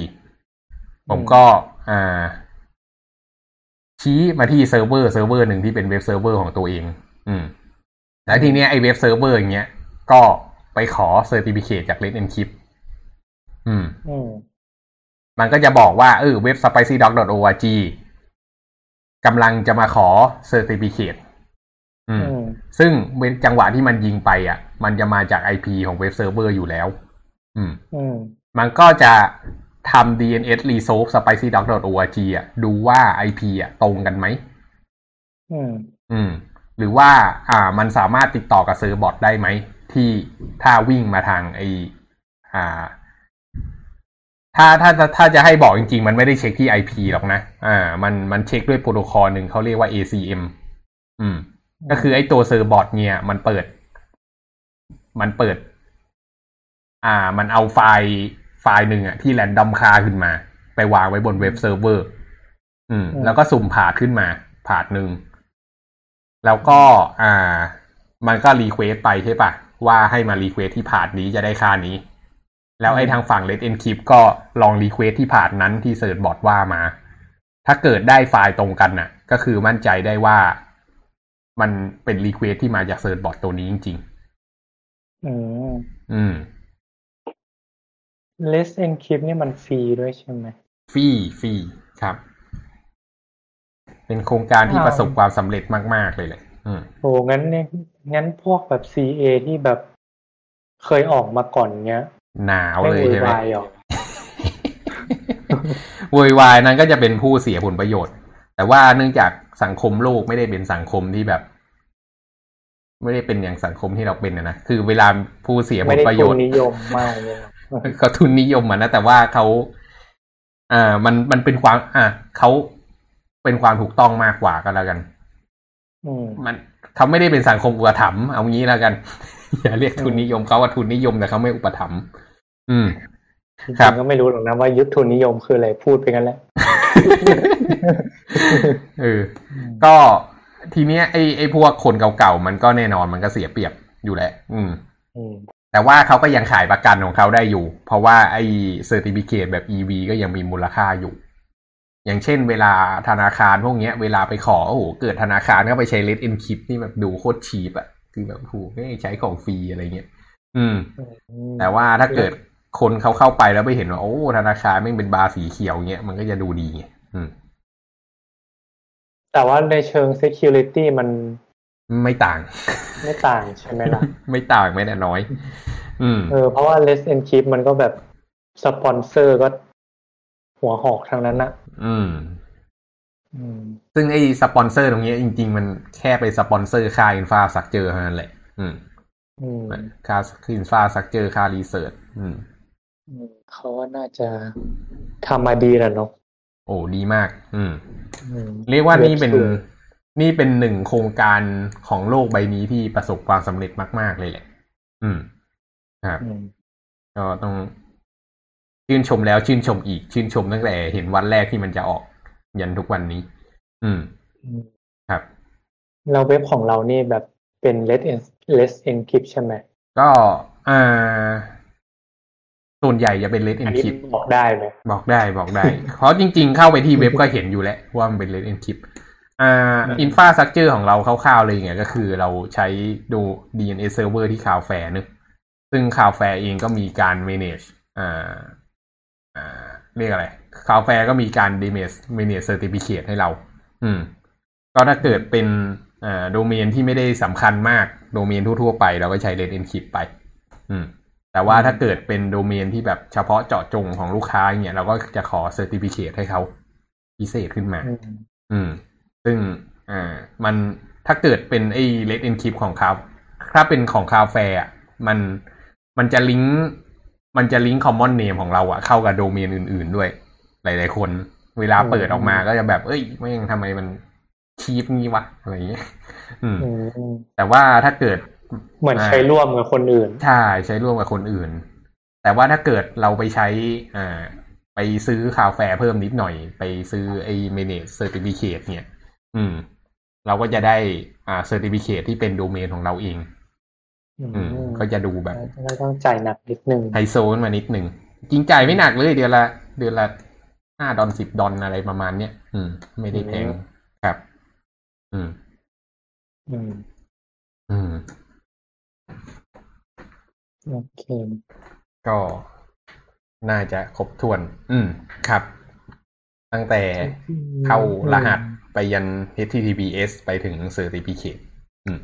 ผมก็ อ่า ชี้มาที่เซิร์ฟเวอร์เซิร์ฟเวอร์หนึ่งที่เป็นเว็บเซิร์ฟเวอร์ของตัวเอง อืม แล้วทีเนี้ยไอ้เว็บเซิร์ฟเวอร์อย่างเงี้ย ก็ไปขอ certificate จาก Let Encrypt อืมอืมมันก็จะบอกว่าเออเว็บ spicydog.org กำลังจะมาขอ Certificate อืมอืม ซึ่งเว้นจังหวะที่มันยิงไป อะ มันจะมาจาก IP ของเว็บเซิร์ฟเวอร์อยู่แล้วอืมอืม มันก็จะทำ DNS resolve spicydog.org อะ ดูว่า IP อะ ตรงกันไหม อืม อืม หรือว่า อ่า มันสามารถติดต่อกับ Certbot ได้ไหม ที่ถ้าวิ่งมาทางไอ้อ่า ถ้าถ้าถ้าถ้าจะให้บอกจริง ๆ มันไม่ได้เช็คที่ IP หรอกนะ อ่า มันมันเช็คด้วยโปรโตคอลหนึ่งเขาเรียกว่า ACME อืม ก็คือไอ้ตัว Certbot เนี่ย มันเปิด มันเปิด อ่า มันเอาไฟล์ไฟล์หนึ่งอะที่ random ค่าขึ้นมา ไปวางไว้บนเว็บเซิร์ฟเวอร์อืมอืม แล้วก็สุ่ม path ขึ้นมา path หนึ่ง แล้วก็ อ่า มันก็ request ไปใช่ปะว่าให้มา request ที่ path นี้จะได้ค่านี้ แล้วไอ้ทางฝั่ง Let Encrypt ก็ลอง request ที่ path นั้นที่ Certbot ว่ามา ถ้าเกิดได้ไฟล์ตรงกันน่ะ ก็คือมั่นใจได้ว่ามันเป็น request ที่มาจาก Certbot ตัวนี้จริงอืมๆอืม Let's Encrypt นี่มันฟรีด้วยใช่ไหมฟรีฟรีครับ เป็นโครงการที่อ้าวประสบความสำเร็จมาก ๆ เลยแหละอืมโอ้งั้นเนี่ยงั้นพวกแบบ CA ที่แบบเคยออกมาก่อนเนี้ย หนาวไม่เลยโวใช่ยไหมวายหรอโวยวายนั้นก็จะเป็นผู้เสียผลประโยชน์ แต่ว่าเนื่องจากสังคมโลกไม่ได้เป็นสังคมที่แบบ ไม่ได้เป็นอย่างสังคมที่เราเป็นนะนะคือเวลาผู้เสียผไม่ลได้ประโยทุชนน์นิยมมากเลยหรอกเขาทุนนิยมมันนะแต่ว่าเขาอ่ามันมันเป็นความ อ่าเขาเป็นความถูกต้องมากกว่าก็แล้วกันอืมมันเขาไม่ได้เป็นสังคมอุปถัมภ์เอางี้แล้วกันอย่าเรียกทุนนิยมเขาว่าทุนนิยมแต่เขาไม่อุปถัมภ์ อืมจริงๆก็ไม่รู้หรอกนะว่ายุทธทุนนิยมคืออะไรพูดไปกันแล้วเออก็ทีเนี้ยไอ้ไอ้พวกคนเก่าๆมันก็แน่นอนมันก็เสียเปรียบอยู่แหละอืมอืมแต่ว่าเขาก็ยังขายประกันของเขาได้อยู่ เพราะว่าไอ้ certificate แบบ EV ก็ยังมีมูลค่าอยู่ อย่างเช่นเวลาธนาคารพวกเนี้ย เวลาไปขอโอ้โหเกิดธนาคารก็ไปใช้ Let's Encrypt นี่แบบดูโคตร cheap อะคือแบบโอ้โหแม่งใช้ของฟรีอะไรเงี้ยอืม แต่ว่าถ้าเกิด คนเขาเข้าไปแล้วไปเห็นว่าโอ้ธนาคารแม่งเป็นบาร์สีเขียวเงี้ยมันก็จะดูดีไงอืมแต่ว่าในเชิง security มันไม่ต่าง ไม่ต่างใช่ไหมล่ะ ไม่ต่างแม้แต่น้อย อืมเออเพราะว่า Let's Encrypt มันก็แบบสปอนเซอร์ก็หัวหอกทางนั้นนะอืมอืมซึ่งไอ้สปอนเซอร์ตรงเนี้ยจริง ๆ มันแค่ไปสปอนเซอร์ค่า infrastructure เท่านั้นแหละ อืมอืมค่า infrastructure ค่า researchอืมอืม เขาว่าน่าจะทำมาดีแหละเนาะโอ้ดีมาก อืมอืมเรียกว่านี่เป็นเว็บสวยนี่เป็นหนึ่งโครงการของโลกใบนี้ที่ประสบความสำเร็จมาก ๆ เลยแหละ อืม ครับอืมก็ต้องชื่นชมแล้วชื่นชมอีก ชื่นชมตั้งแต่เห็นวันแรกที่มันจะออก ยันทุกวันนี้ อืมอืมครับ เราเว็บของเรานี่แบบเป็น Let's En- Let's Encrypt ใช่ไหม ก็ อ่า ส่วนใหญ่จะเป็น Let's Encrypt อันนี้บอกได้ไหมบอกได้บอกได้ เพราะจริงๆเข้าไปที่เว็บก็เห็นอยู่แล้วว่ามันเป็น Let's Encrypt อ่า infrastructure ของเราคร่าวๆเลยไงก็คือเราใช้ดู DNS server ที่ Cloudflare นึกซึ่ง Cloudflare เองก็มีการ manage อ่าอ่าเรียกอะไร Cloudflare ก็มีการ manage manage certificate ให้เรา อืม ก็ถ้าเกิดเป็นอ่าโดเมนที่ไม่ได้สำคัญมาก โดเมนทั่วๆไป เราก็ใช้ Red Encrypt ไป อืม แต่ว่าถ้าเกิดเป็นโดเมนที่แบบเฉพาะเจาะจงของลูกค้าอย่างเงี้ยเราก็จะขอ Certificate ให้เขาพิเศษขึ้นมาอืมอืม ซึ่งอ่ามันถ้าเกิดเป็นไอ้ Red Encrypt ของเขาถ้าเป็นของคาแฟอะมันมันจะลิงก์มันจะลิงก์ common name ของเราอะเข้ากับโดเมนอื่น ๆ ด้วย หลาย ๆ คน เวลาเปิดออกมาก็จะแบบ เอ้ยแม่งทำไมมัน cheap งี้วะอะไรอย่างเงี้ยอืมอืมแต่ว่าถ้าเกิด เหมือนใช้ร่วมกับคนอื่น ใช่ใช้ร่วมกับคนอื่น แต่ว่าถ้าเกิดเราไปใช้อ่าไปซื้อ Cloudflare เพิ่มนิดหน่อย ไปซื้อไอ้ manage certificate เนี่ย อืม เราก็จะได้อ่า certificate ที่เป็นโดเมนของเราเอง อืมอืมก็จะดูแบบเราต้องจ่ายหนักนิดนึงไฮโซขึ้นมานิดหนึ่งจริงจ่ายไม่หนักเลยเดือนละ เดือนละห้าดอลสิบดอลอะไรประมาณเนี้ยอืม ไม่ได้แพงครับ อืม อืม อืม โอเค ก็น่าจะครบถ้วน อืม ครับ ตั้งแต่เข้ารหัสไปยัน HTTPS ไปถึง Certificate อืม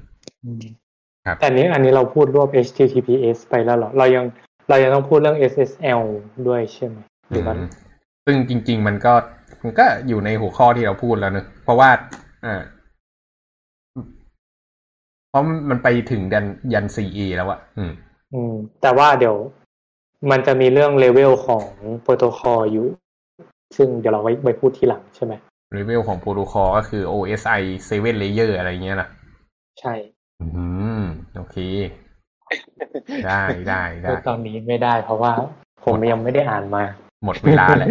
อืม ครับ แต่นี้อันนี้เราพูดรวบ HTTPS ไปแล้วเหรอ เรายังเรายังต้องพูดเรื่อง SSL ด้วยใช่ไหมหรือว่าอืมซึ่งจริง ๆ มันก็มันก็อยู่ในหัวข้อที่เราพูดแล้วเนอะเพราะว่า อ่า เพราะมันไปถึงยันยัน 4A แล้วอะอืม อืม แต่ว่าเดี๋ยวมันจะมีเรื่องเลเวลของโปรโตคอลอยู่ ซึ่งเดี๋ยวเราไว้ไว้พูดทีหลังใช่ไหมเลเวลของโปรโตคอลก็คือ OSI 7 layer อะไรเงี้ยนะใช่ อืมโอเค ได้ได้ได้ตอนนี้ไม่ได้เพราะว่าผมยังไม่ได้อ่านมา หมดเวลาแหละ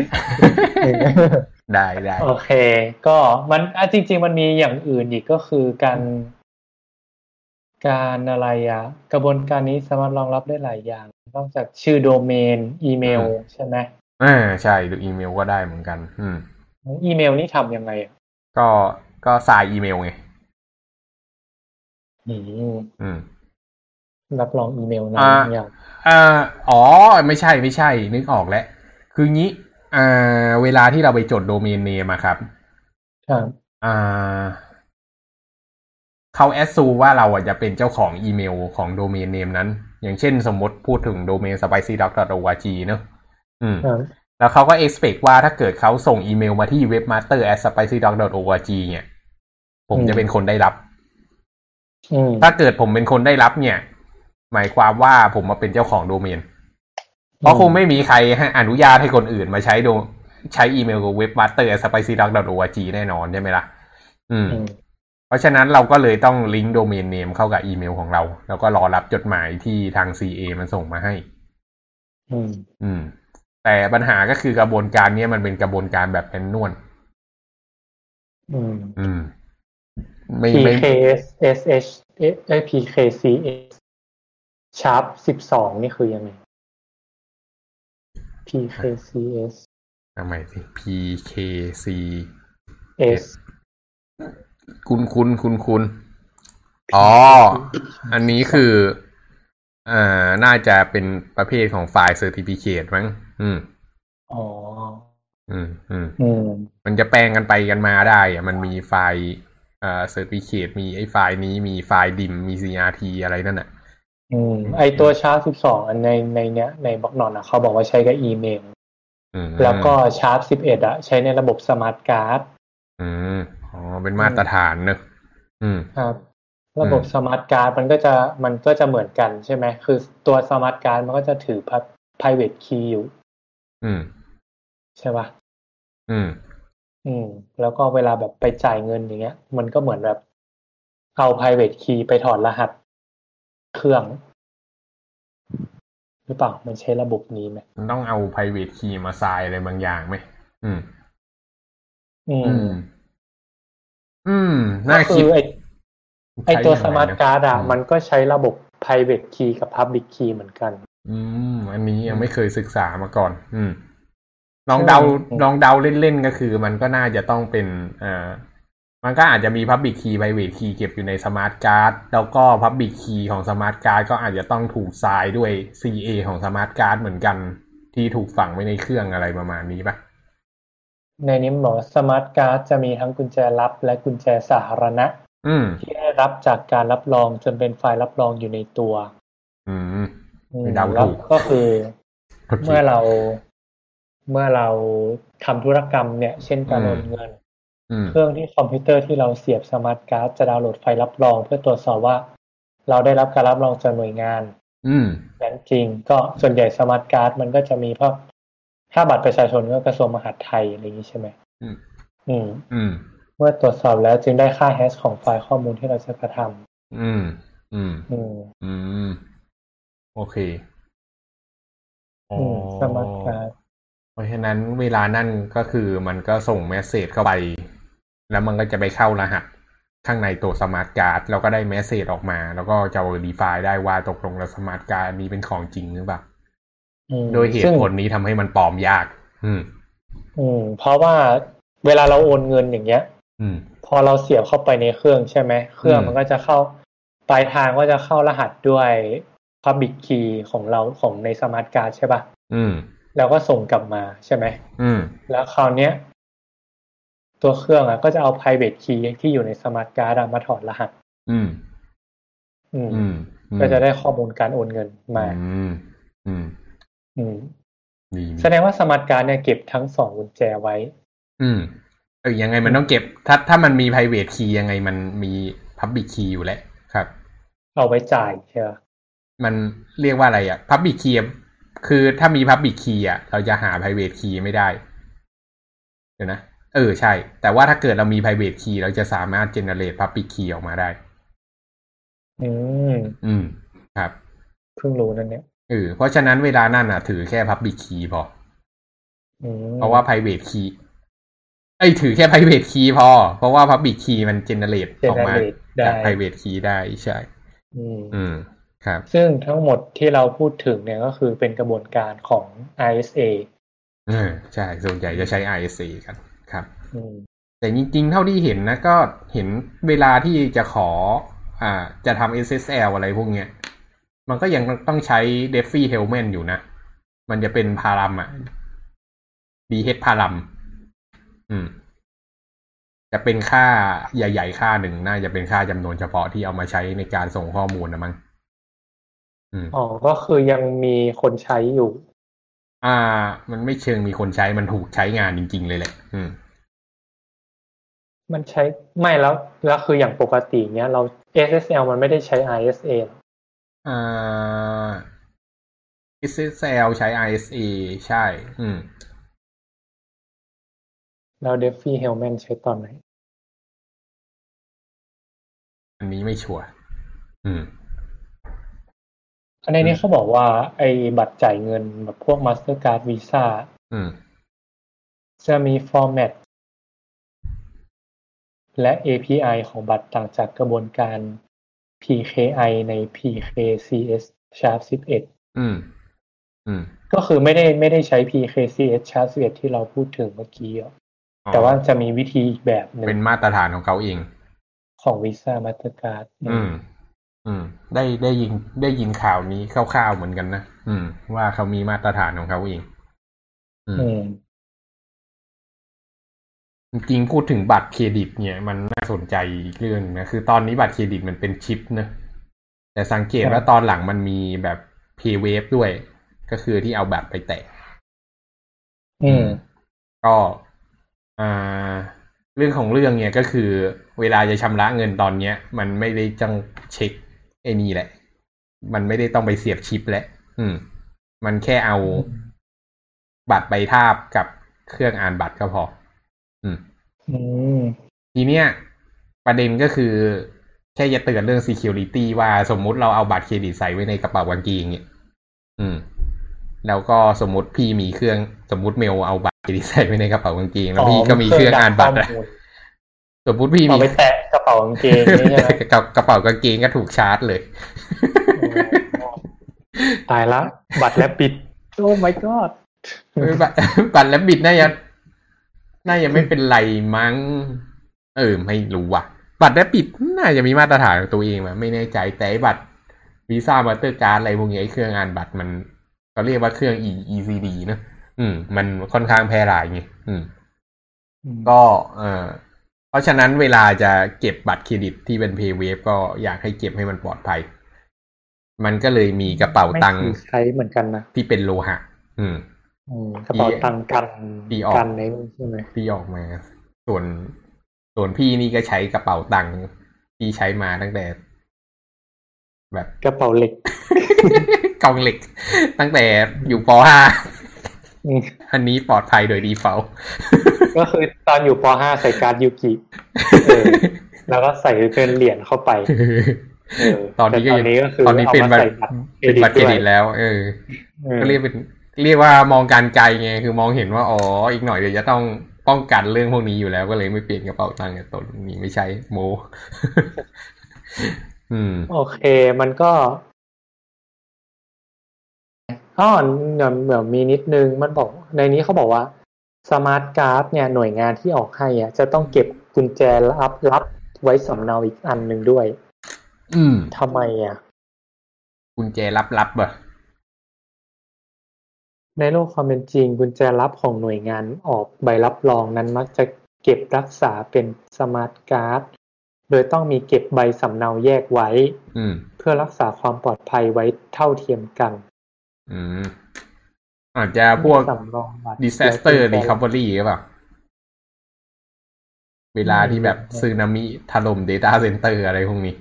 ได้ได้โอเค ก็มันอะจริง ๆ มันมีอย่างอื่นอีกก็คือการ การอะไรอะกระบวนการนี้สามารถรองรับได้หลายอย่าง นอกจากชื่อโดเมน อีเมล ใช่ไหมอ่าใช่ดูอีเมลก็ได้เหมือนกัน อืมอีเมลนี่ทำยังไงอะก็ก็สายอีเมลไงอืมอืมรับรองอีเมลนะอ่าอย่างอ่าอ๋อ ไม่ใช่ไม่ใช่ นึกออกแล้ว คืองี้ อ่า เวลาที่เราไปจดโดเมนเนมอะครับ ครับ อ่า เขาแอดซูว่าเราอะจะเป็นเจ้าของอีเมลของโดเมนเนมนั้น อย่างเช่นสมมติพูดถึงโดเมน spicy.org เนอะอืมครับแล้วเขาก็ expect ว่าถ้าเกิดเขาส่งอีเมลมาที่ webmaster at spicy.org เนี่ย ผมจะเป็นคนได้รับอืมถ้าเกิดผมเป็นคนได้รับเนี่ย หมายความว่าผมมาเป็นเจ้าของโดเมน เพราะคงไม่มีใครให้อนุญาตให้คนอื่นมาใช้โดใช้อีเมลกับ webmaster at spicy.org แน่นอนใช่ไหมล่ะ อืมอืมเพ ราะฉะนั้นเราก็เลยต้องลิงก์โดเมนเนมเข้ากับอีเมลของเรา แล้วก็รอรับจดหมายที่ทาง CA มันส่งมาให้ อืม อืม แต่ปัญหาก็คือกระบวนการเนี้ยมันเป็นกระบวนการแบบแมนนวลอืม อืม ไม่ไม่ PKSH เอ้ย PKCS Sharp สิบสองนี่คือยังไง PKCS ทำไมสิ PKC S คุณคุณคุณคุณอ๋อ อันนี้คือ อ่า น่าจะเป็นประเภทของไฟล์เซอร์ติฟิเคตมั้ง อืม อ๋ออืมอืม อืม มันจะแปลงกันไปกันมาได้อะมันมีไฟล์เอ่อเซอร์ติฟิเคตมีไอ้ไฟล์นี้มีไฟล์ดิมมี CRT อะไรนั่นอะ อืม ไอตัว Sharp สิบสองอันในในเนี้ย ในบล็อกนอนอะเขาบอกว่าใช้กับอีเมลอืมแล้วก็ Sharp สิบเอ็ดอะใช้ในระบบสมาร์ทการ์ด อืม อ๋อเป็นมาตรฐานเนอะอืมครับระบบสมาร์ทการ์ดมันก็จะมันก็จะเหมือนกันใช่ไหมคือตัวสมาร์ทการ์ดมันก็จะถือ private key อยู่ อืม ใช่ป่ะอืม อืม แล้วก็เวลาแบบไปจ่ายเงินอย่างเงี้ย มันก็เหมือนแบบเอา private key ไปถอดรหัสเครื่อง หรือเปล่า มันใช้ระบบนี้ไหมมันต้องเอา private key มาทรายอะไรบางอย่างไหมอืม อือืมม อืมน่าก็คิดคือไอไอตัวใช้ยังไงนะมาร์ทการ์ดอะอืมมันก็ใช้ระบบ private key กับ public key เหมือนกัน อืม อันนี้ยังไม่เคยศึกษามาก่อน อืมลองเดาอืมลองเดาเล่นๆก็คือ มันก็น่าจะต้องเป็นอ่ามันก็อาจจะมี Public Key Private Key เก็บอยู่ในสมาร์ทการ์ดแล้วก็ Public Key ของสมาร์ทการ์ดก็อาจจะต้องถูกทรายด้วย CA ของสมาร์ทการ์ดเหมือนกัน ที่ถูกฝังไว้ในเครื่องอะไรประมาณนี้ปะ ในนี้มันบอกสมาร์ทการ์ดจะมีทั้งกุญแจลับ และกุญแจสาธารณะอืมที่ได้รับจากการรับรองจนเป็นไฟล์รับรองอยู่ในตัว อืมอืมไม่เดาแล้วถูกก็คือโอเคเมื่อเรา เมื่อเราทำธุรกรรมเนี่ย เช่นการอืมโอนเงินอืมเครื่องที่คอมพิวเตอร์ที่เราเสียบสมาร์ทการ์ดจะดาวน์โหลดไฟล์รับรอง เพื่อตรวจสอบว่า เราได้รับการรับรองจากหน่วยงาน อืมนั้นจริง ก็ส่วนใหญ่สมาร์ทการ์ดมันก็จะมีพวก ถ้าบัตรประชาชนก็กระทรวงมหาดไทยอะไรอย่างนี้ใช่ไหมอืม อืม อืม เมื่อตรวจสอบแล้วจึงได้ค่า hash ของไฟล์ข้อมูลที่เราจะกระทอืม อืมำอืม อืม โอเคอืมสมาร์ทการ์ดเพราะฉะนั้นเวลานั่นก็คือมันก็ส่ง message เข้าไป แล้วมันก็จะไปเข้ารหัสข้างในตัวสมาร์ทการ์ดแล้วก็ได้ message ออกมา แล้วก็จะดีไฟได้ว่าตกลงแล้วสมาร์ทการ์ดนี้เป็นของจริงหรือเปล่าอืม ซึ่งโดยเหตุผลนี้ทำให้มันปลอมยาก อืม อืม เพราะว่าเวลาเราโอนเงินอย่างเงี้ย อืม พอเราเสียบเข้าไปในเครื่องใช่ไหม เครื่องอืมมันก็จะเข้าปลายทางก็จะเข้ารหัสด้วย Public Key ของเราของในสมาร์ทการ์ดใช่ปะอืม แล้วก็ส่งกลับมาใช่ไหม อืม แล้วคราวเนี้ย ตัวเครื่องอะ ก็จะเอา private key ที่อยู่ในสมาร์ทการ์ดอะมาถอดรหัสอืมอืม อืม ก็จะได้ข้อมูลการโอนเงินมา อืม อืม อืมดีแสดงว่าสมาร์ทการ์ดเนี่ยเก็บทั้งสองกุญแจไว้ อืมเออยังไงมันต้องเก็บ ถ้าถ้ามันมี private key ยังไงมันมี public key อยู่แล้วครับ เอาไว้จ่ายใช่ไหมมันเรียกว่าอะไรอะ Public Key อะคือถ้ามี Public Key อะ เราจะหา Private Key ไม่ได้เดี๋ยวนะ เออใช่ แต่ว่าถ้าเกิดเรามี Private Key เราจะสามารถ generate Public Key ออกมาได้ อืม อืม ครับ เพิ่งรู้นั่นเนี่ย เออเพราะฉะนั้นเวลานั่นอะ ถือแค่ Public Key พอ อืมเพราะว่า private key เอ้ยถือแค่ private key พอ เพราะว่า public key มัน generate เจออกเนมา เรตได้ จาก private key ได้ใช่ อืม อืม ครับ ซึ่งทั้งหมดที่เราพูดถึงเนี่ยก็คือเป็นกระบวนการของ ISA เออใช่ ส่วนใหญ่จะใช้ ISA กันครับ อืม แต่จริงๆ เท่าที่เห็นนะ ก็เห็นเวลาที่จะขอ อ่า จะทำ SSL อะไรพวกเนี้ย มันก็ยังต้องใช้ d e f y Helmet อยู่นะ มันจะเป็นพารัมอะ DH พารัม อืม จะเป็นค่าใหญ่ ๆ ค่าหนึ่งน่าจะเป็นค่าจำนวนเฉพาะที่เอามาใช้ในการส่งข้อมูลนะมั้งอืมอ๋อ ก็คือยังมีคนใช้อยู่ อ่า มันไม่เชิงมีคนใช้ มันถูกใช้งานจริง ๆ เลยแหละ อืม มันใช้ไม่แล้ว แล้วคืออย่างปกติเนี้ยเรา SSL มันไม่ได้ใช้ ISA หรอ อ่า SSL ใช้ ISA ใช่ อืม แล้ว Diffie Hellman ใช้ตอนไหน อันนี้ไม่ชัวร์ อืม อันนี้เขาบอกว่า ไอ้บัตรจ่ายเงินแบบพวก Mastercard Visa อืม จะมีฟอร์แมตและ API ของบัตรต่างจากกระบวนการ PKI ใน PKCS Sharp 11อืม อืม ก็คือไม่ได้ไม่ได้ใช้ PKCS Sharp 11ที่เราพูดถึงเมื่อกี้อะอ๋อแต่ว่าจะมีวิธีอีกแบบหนึ่เป็นงมาตรฐานของเขาเอง ของ Visa Mastercard อืม อืม ได้ได้ยินได้ยินข่าวนี้คร่าวๆเหมือนกันนะ อืม ว่าเขามีมาตรฐานของเขาเอง อืมอืม จริงๆพูดถึงบัตรเครดิต เนี่ย มันน่าสนใจอีกเรื่องหนึ่งนะคือตอนนี้บัตรเครดิตมันเป็นชิปนะแต่สังเกตครับว่าตอนหลังมันมีแบบ Paywave ด้วย ก็คือที่เอาบัตรไปแตะอืม ก็อ่าเรื่องของเรื่องเนี่ยก็คือ เวลาจะชำระเงินตอนเนี้ย มันไม่ได้จังเช็คไอ้นี่แหละ มันไม่ได้ต้องไปเสียบชิปแล้วอืม มันแค่เอาบัตรไปทาบกับเครื่องอ่านบัตรก็พออืมอืม ทีเนี้ยประเด็นก็คือ แค่จะเตือนเรื่อง security ว่าสมมุติเราเอาบัตรเครดิตใส่ไว้ในกระเป๋ากางเกงเนี่ยอืม แล้วก็สมมติพี่มีเครื่องสมมติเมลเอาบัตรเครดิตใส่ไว้ในกระเป๋ากางเกงแล้วพี่ก็มีเครื่องอ่านบัตรอะสมมติพี่เอามีไปแตะกระเป๋ากางเกงนี่ใช่ไหมกับกระเป๋ากางเกงก็ถูกชาร์จเลย ตายละ บัตร Rabbit oh my god เออบัตรบัตร Rabbit น่าจะ น่าจะไม่เป็นไรมั้ง เออ ไม่รู้ว่ะ บัตร Rabbit น่าจะมีมาตรฐานของตัวเองมั้ยไม่แน่ใจแต่ไอ้บัตร Visa Mastercard อะไรพวกนี้ไอ้เครื่องอ่านบัตรมันเขาเรียกว่าเครื่อง E EDC เนอะอืม มันค่อนข้างแพร่หลายไงอืม ก็เออเพราะฉะนั้นเวลาจะเก็บบัตรเครดิตที่เป็น PayWave ก็อยากให้เก็บให้มันปลอดภัย มันก็เลยมีกระเป๋าตังค์ไม่เคยใช้เหมือนกันนะที่เป็นโลหะ อืมอืม กระเป๋าตังค์กันดีออกกันในนี่ใช่ไหมที่ออกมา ส่วนส่วนพี่นี่ก็ใช้กระเป๋าตังค์ที่ใช้มาตั้งแต่ แบบกระเป๋าเหล็กกองเหล็ก ตั้งแต่อยู่ปอืม .5 อันนี้ปลอดภัยโดยดีเฟลก็คือตอนอยู่ป .5 ใส่การ์ดยูกิเออแล้วก็ใส่เป็นเหรียญเข้าไปเออตอนนี้ก็แต่ยังตอนนี้ก็คือตอนนี้เป็นเอาบัมาตใส่รบัตรเป็นบัตรเครดิตด้วยแล้วเออเออ ก็เรียกเป็น เรียกว่ามองการไกลไงคือมองเห็นว่าอ๋ออีกหน่อยเดี๋ยวจะต้องป้องกันเรื่องพวกนี้อยู่แล้วก็เลยไม่เปลี่ยนกระเป๋าตังค์กับตนนี้ไม่ใช่โม อืม โอเค มันก็อ๋อเดี๋ยวเดี๋ยวมีนิดนึงมันบอก ในนี้เขาบอกว่าสมาร์ทการ์ดเนี่ยหน่วยงานที่ออกให้อะจะต้องเก็บกุญแจลับลับไว้สำเนาอีกอันหนึ่งด้วย อืมทำไมอะ กุญแจลับๆอะ ในโลกความเป็นจริง กุญแจลับของหน่วยงานออกใบรับรองนั้นมักจะเก็บรักษาเป็นสมาร์ทการ์ด โดยต้องมีเก็บใบสำเนาแยกไว้อืมเพื่อรักษาความปลอดภัยไว้เท่าเทียมกัน อืมอาจจะพวกสำรองบัตร disaster และกุญแจ recovery หรือเปล่า เวลาที่แบบซึนามิถล่ม data center อะไรพวกนี้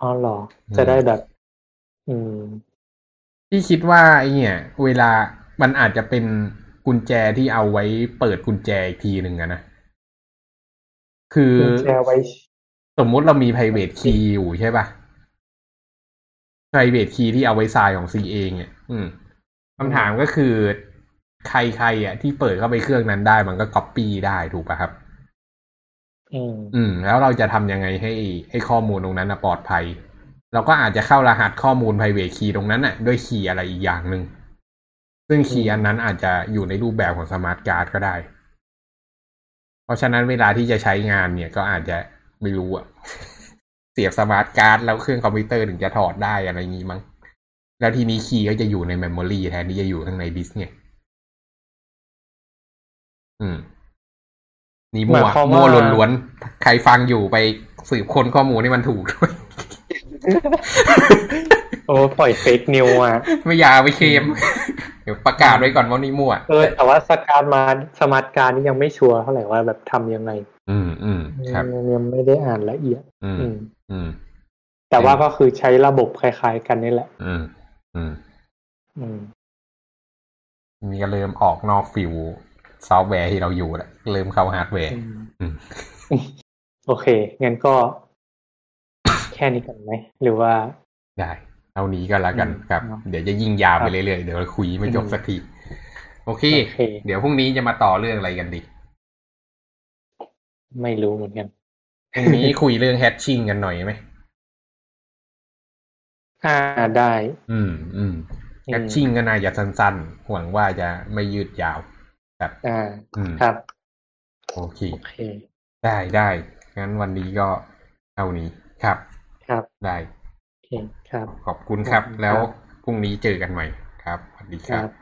อ๋อเหรออืมจะได้แบบ อืม พี่คิดว่าไอ้เนี่ยเวลามันอาจจะเป็นกุญแจที่เอาไว้เปิดกุญแจอีกทีหนึ่งอะนะ คือกุญแจไว้ สมมุติเรามี private key อยู่ใช่ป่ะ private key ที่เอาไว้ทรายของ C เองเนี่ย อืมคำถามก็คือใครใครอะที่เปิดเข้าไปเครื่องนั้นได้มันก็ copy ได้ถูกป่ะครับ อืม อืม แล้วเราจะทำยังไงให้ให้ข้อมูลตรงนั้นนะปลอดภัย เราก็อาจจะเข้ารหัสข้อมูล private key ตรงนั้นน่ะ ด้วย key อะไรอีกอย่างหนึ่ง ซึ่ง key อันนั้นอาจจะอยู่ในรูปแบบของสมาร์ทการ์ดก็ได้ เพราะฉะนั้นเวลาที่จะใช้งานเนี่ยก็อาจจะไม่รู้อะเสียบสมาร์ทการ์ดแล้วเครื่องคอมพิวเตอร์ถึงจะถอดได้อะไรอย่างงี้มั้ง แล้วทีนี้ key ก็จะอยู่ใน memory แทนที่จะอยู่ข้างในดิสก์ไงอืมนี่มั่วหมายความว่ามั่วล้วนๆ ใครฟังอยู่ไปสืบค้นข้อมูลให้มันถูกด้วย โอ้ปล่อย fake news อะ ไม่อยากเอาไปเคลมเดี๋ยวประกาศไว้ก่อนว่านี่มั่ว เออ แต่ว่าสการมาสมาร์ทการ์ดนี่ยังไม่ชัวร์เท่าไหร่ว่าแบบทำยังไง อืมอืมครับยังยังไม่ได้อ่านละเอียดอืมอืมอืม แต่ว่าก็คือใช้ระบบคล้ายๆกันนี่แหละ อืม อืม อืมนี่ก็เริ่มออกนอกฟิวซอฟต์แวร์ที่เราอยู่แล้วเริ่มเข้าฮาร์ดแวร์อืมโอเค งั้นก็ แค่นี้กันไหมหรือว่าได้เท่านี้ก็แล้วกันอืมครับครับ เดี๋ยวจะยิ่งยาวคไปรับเรื่อยๆเดี๋ยวเราคุยไม่จบอืมสักทีโอเคโอเค เดี๋ยวพรุ่งนี้จะมาต่อเรื่องอะไรกันดี ไม่รู้เหมือนกันพรุ่งนี้คุยเรื่องแฮชชิ่งกันหน่อยไหมอ่าได้ อืมอืมอืมแฮชชิ่งก็น่าจะสั้นๆหวังว่าจะไม่ยืดยาวครับอ่าอืมครับโอเคโอเคได้ได้งั้นวันนี้ก็เท่านี้ครับ ครับได้โอเคครับขอบคุณครับ ขอบคุณครับ แล้วพรุ่งนี้เจอกันใหม่ครับสวัสดีคครัรับบ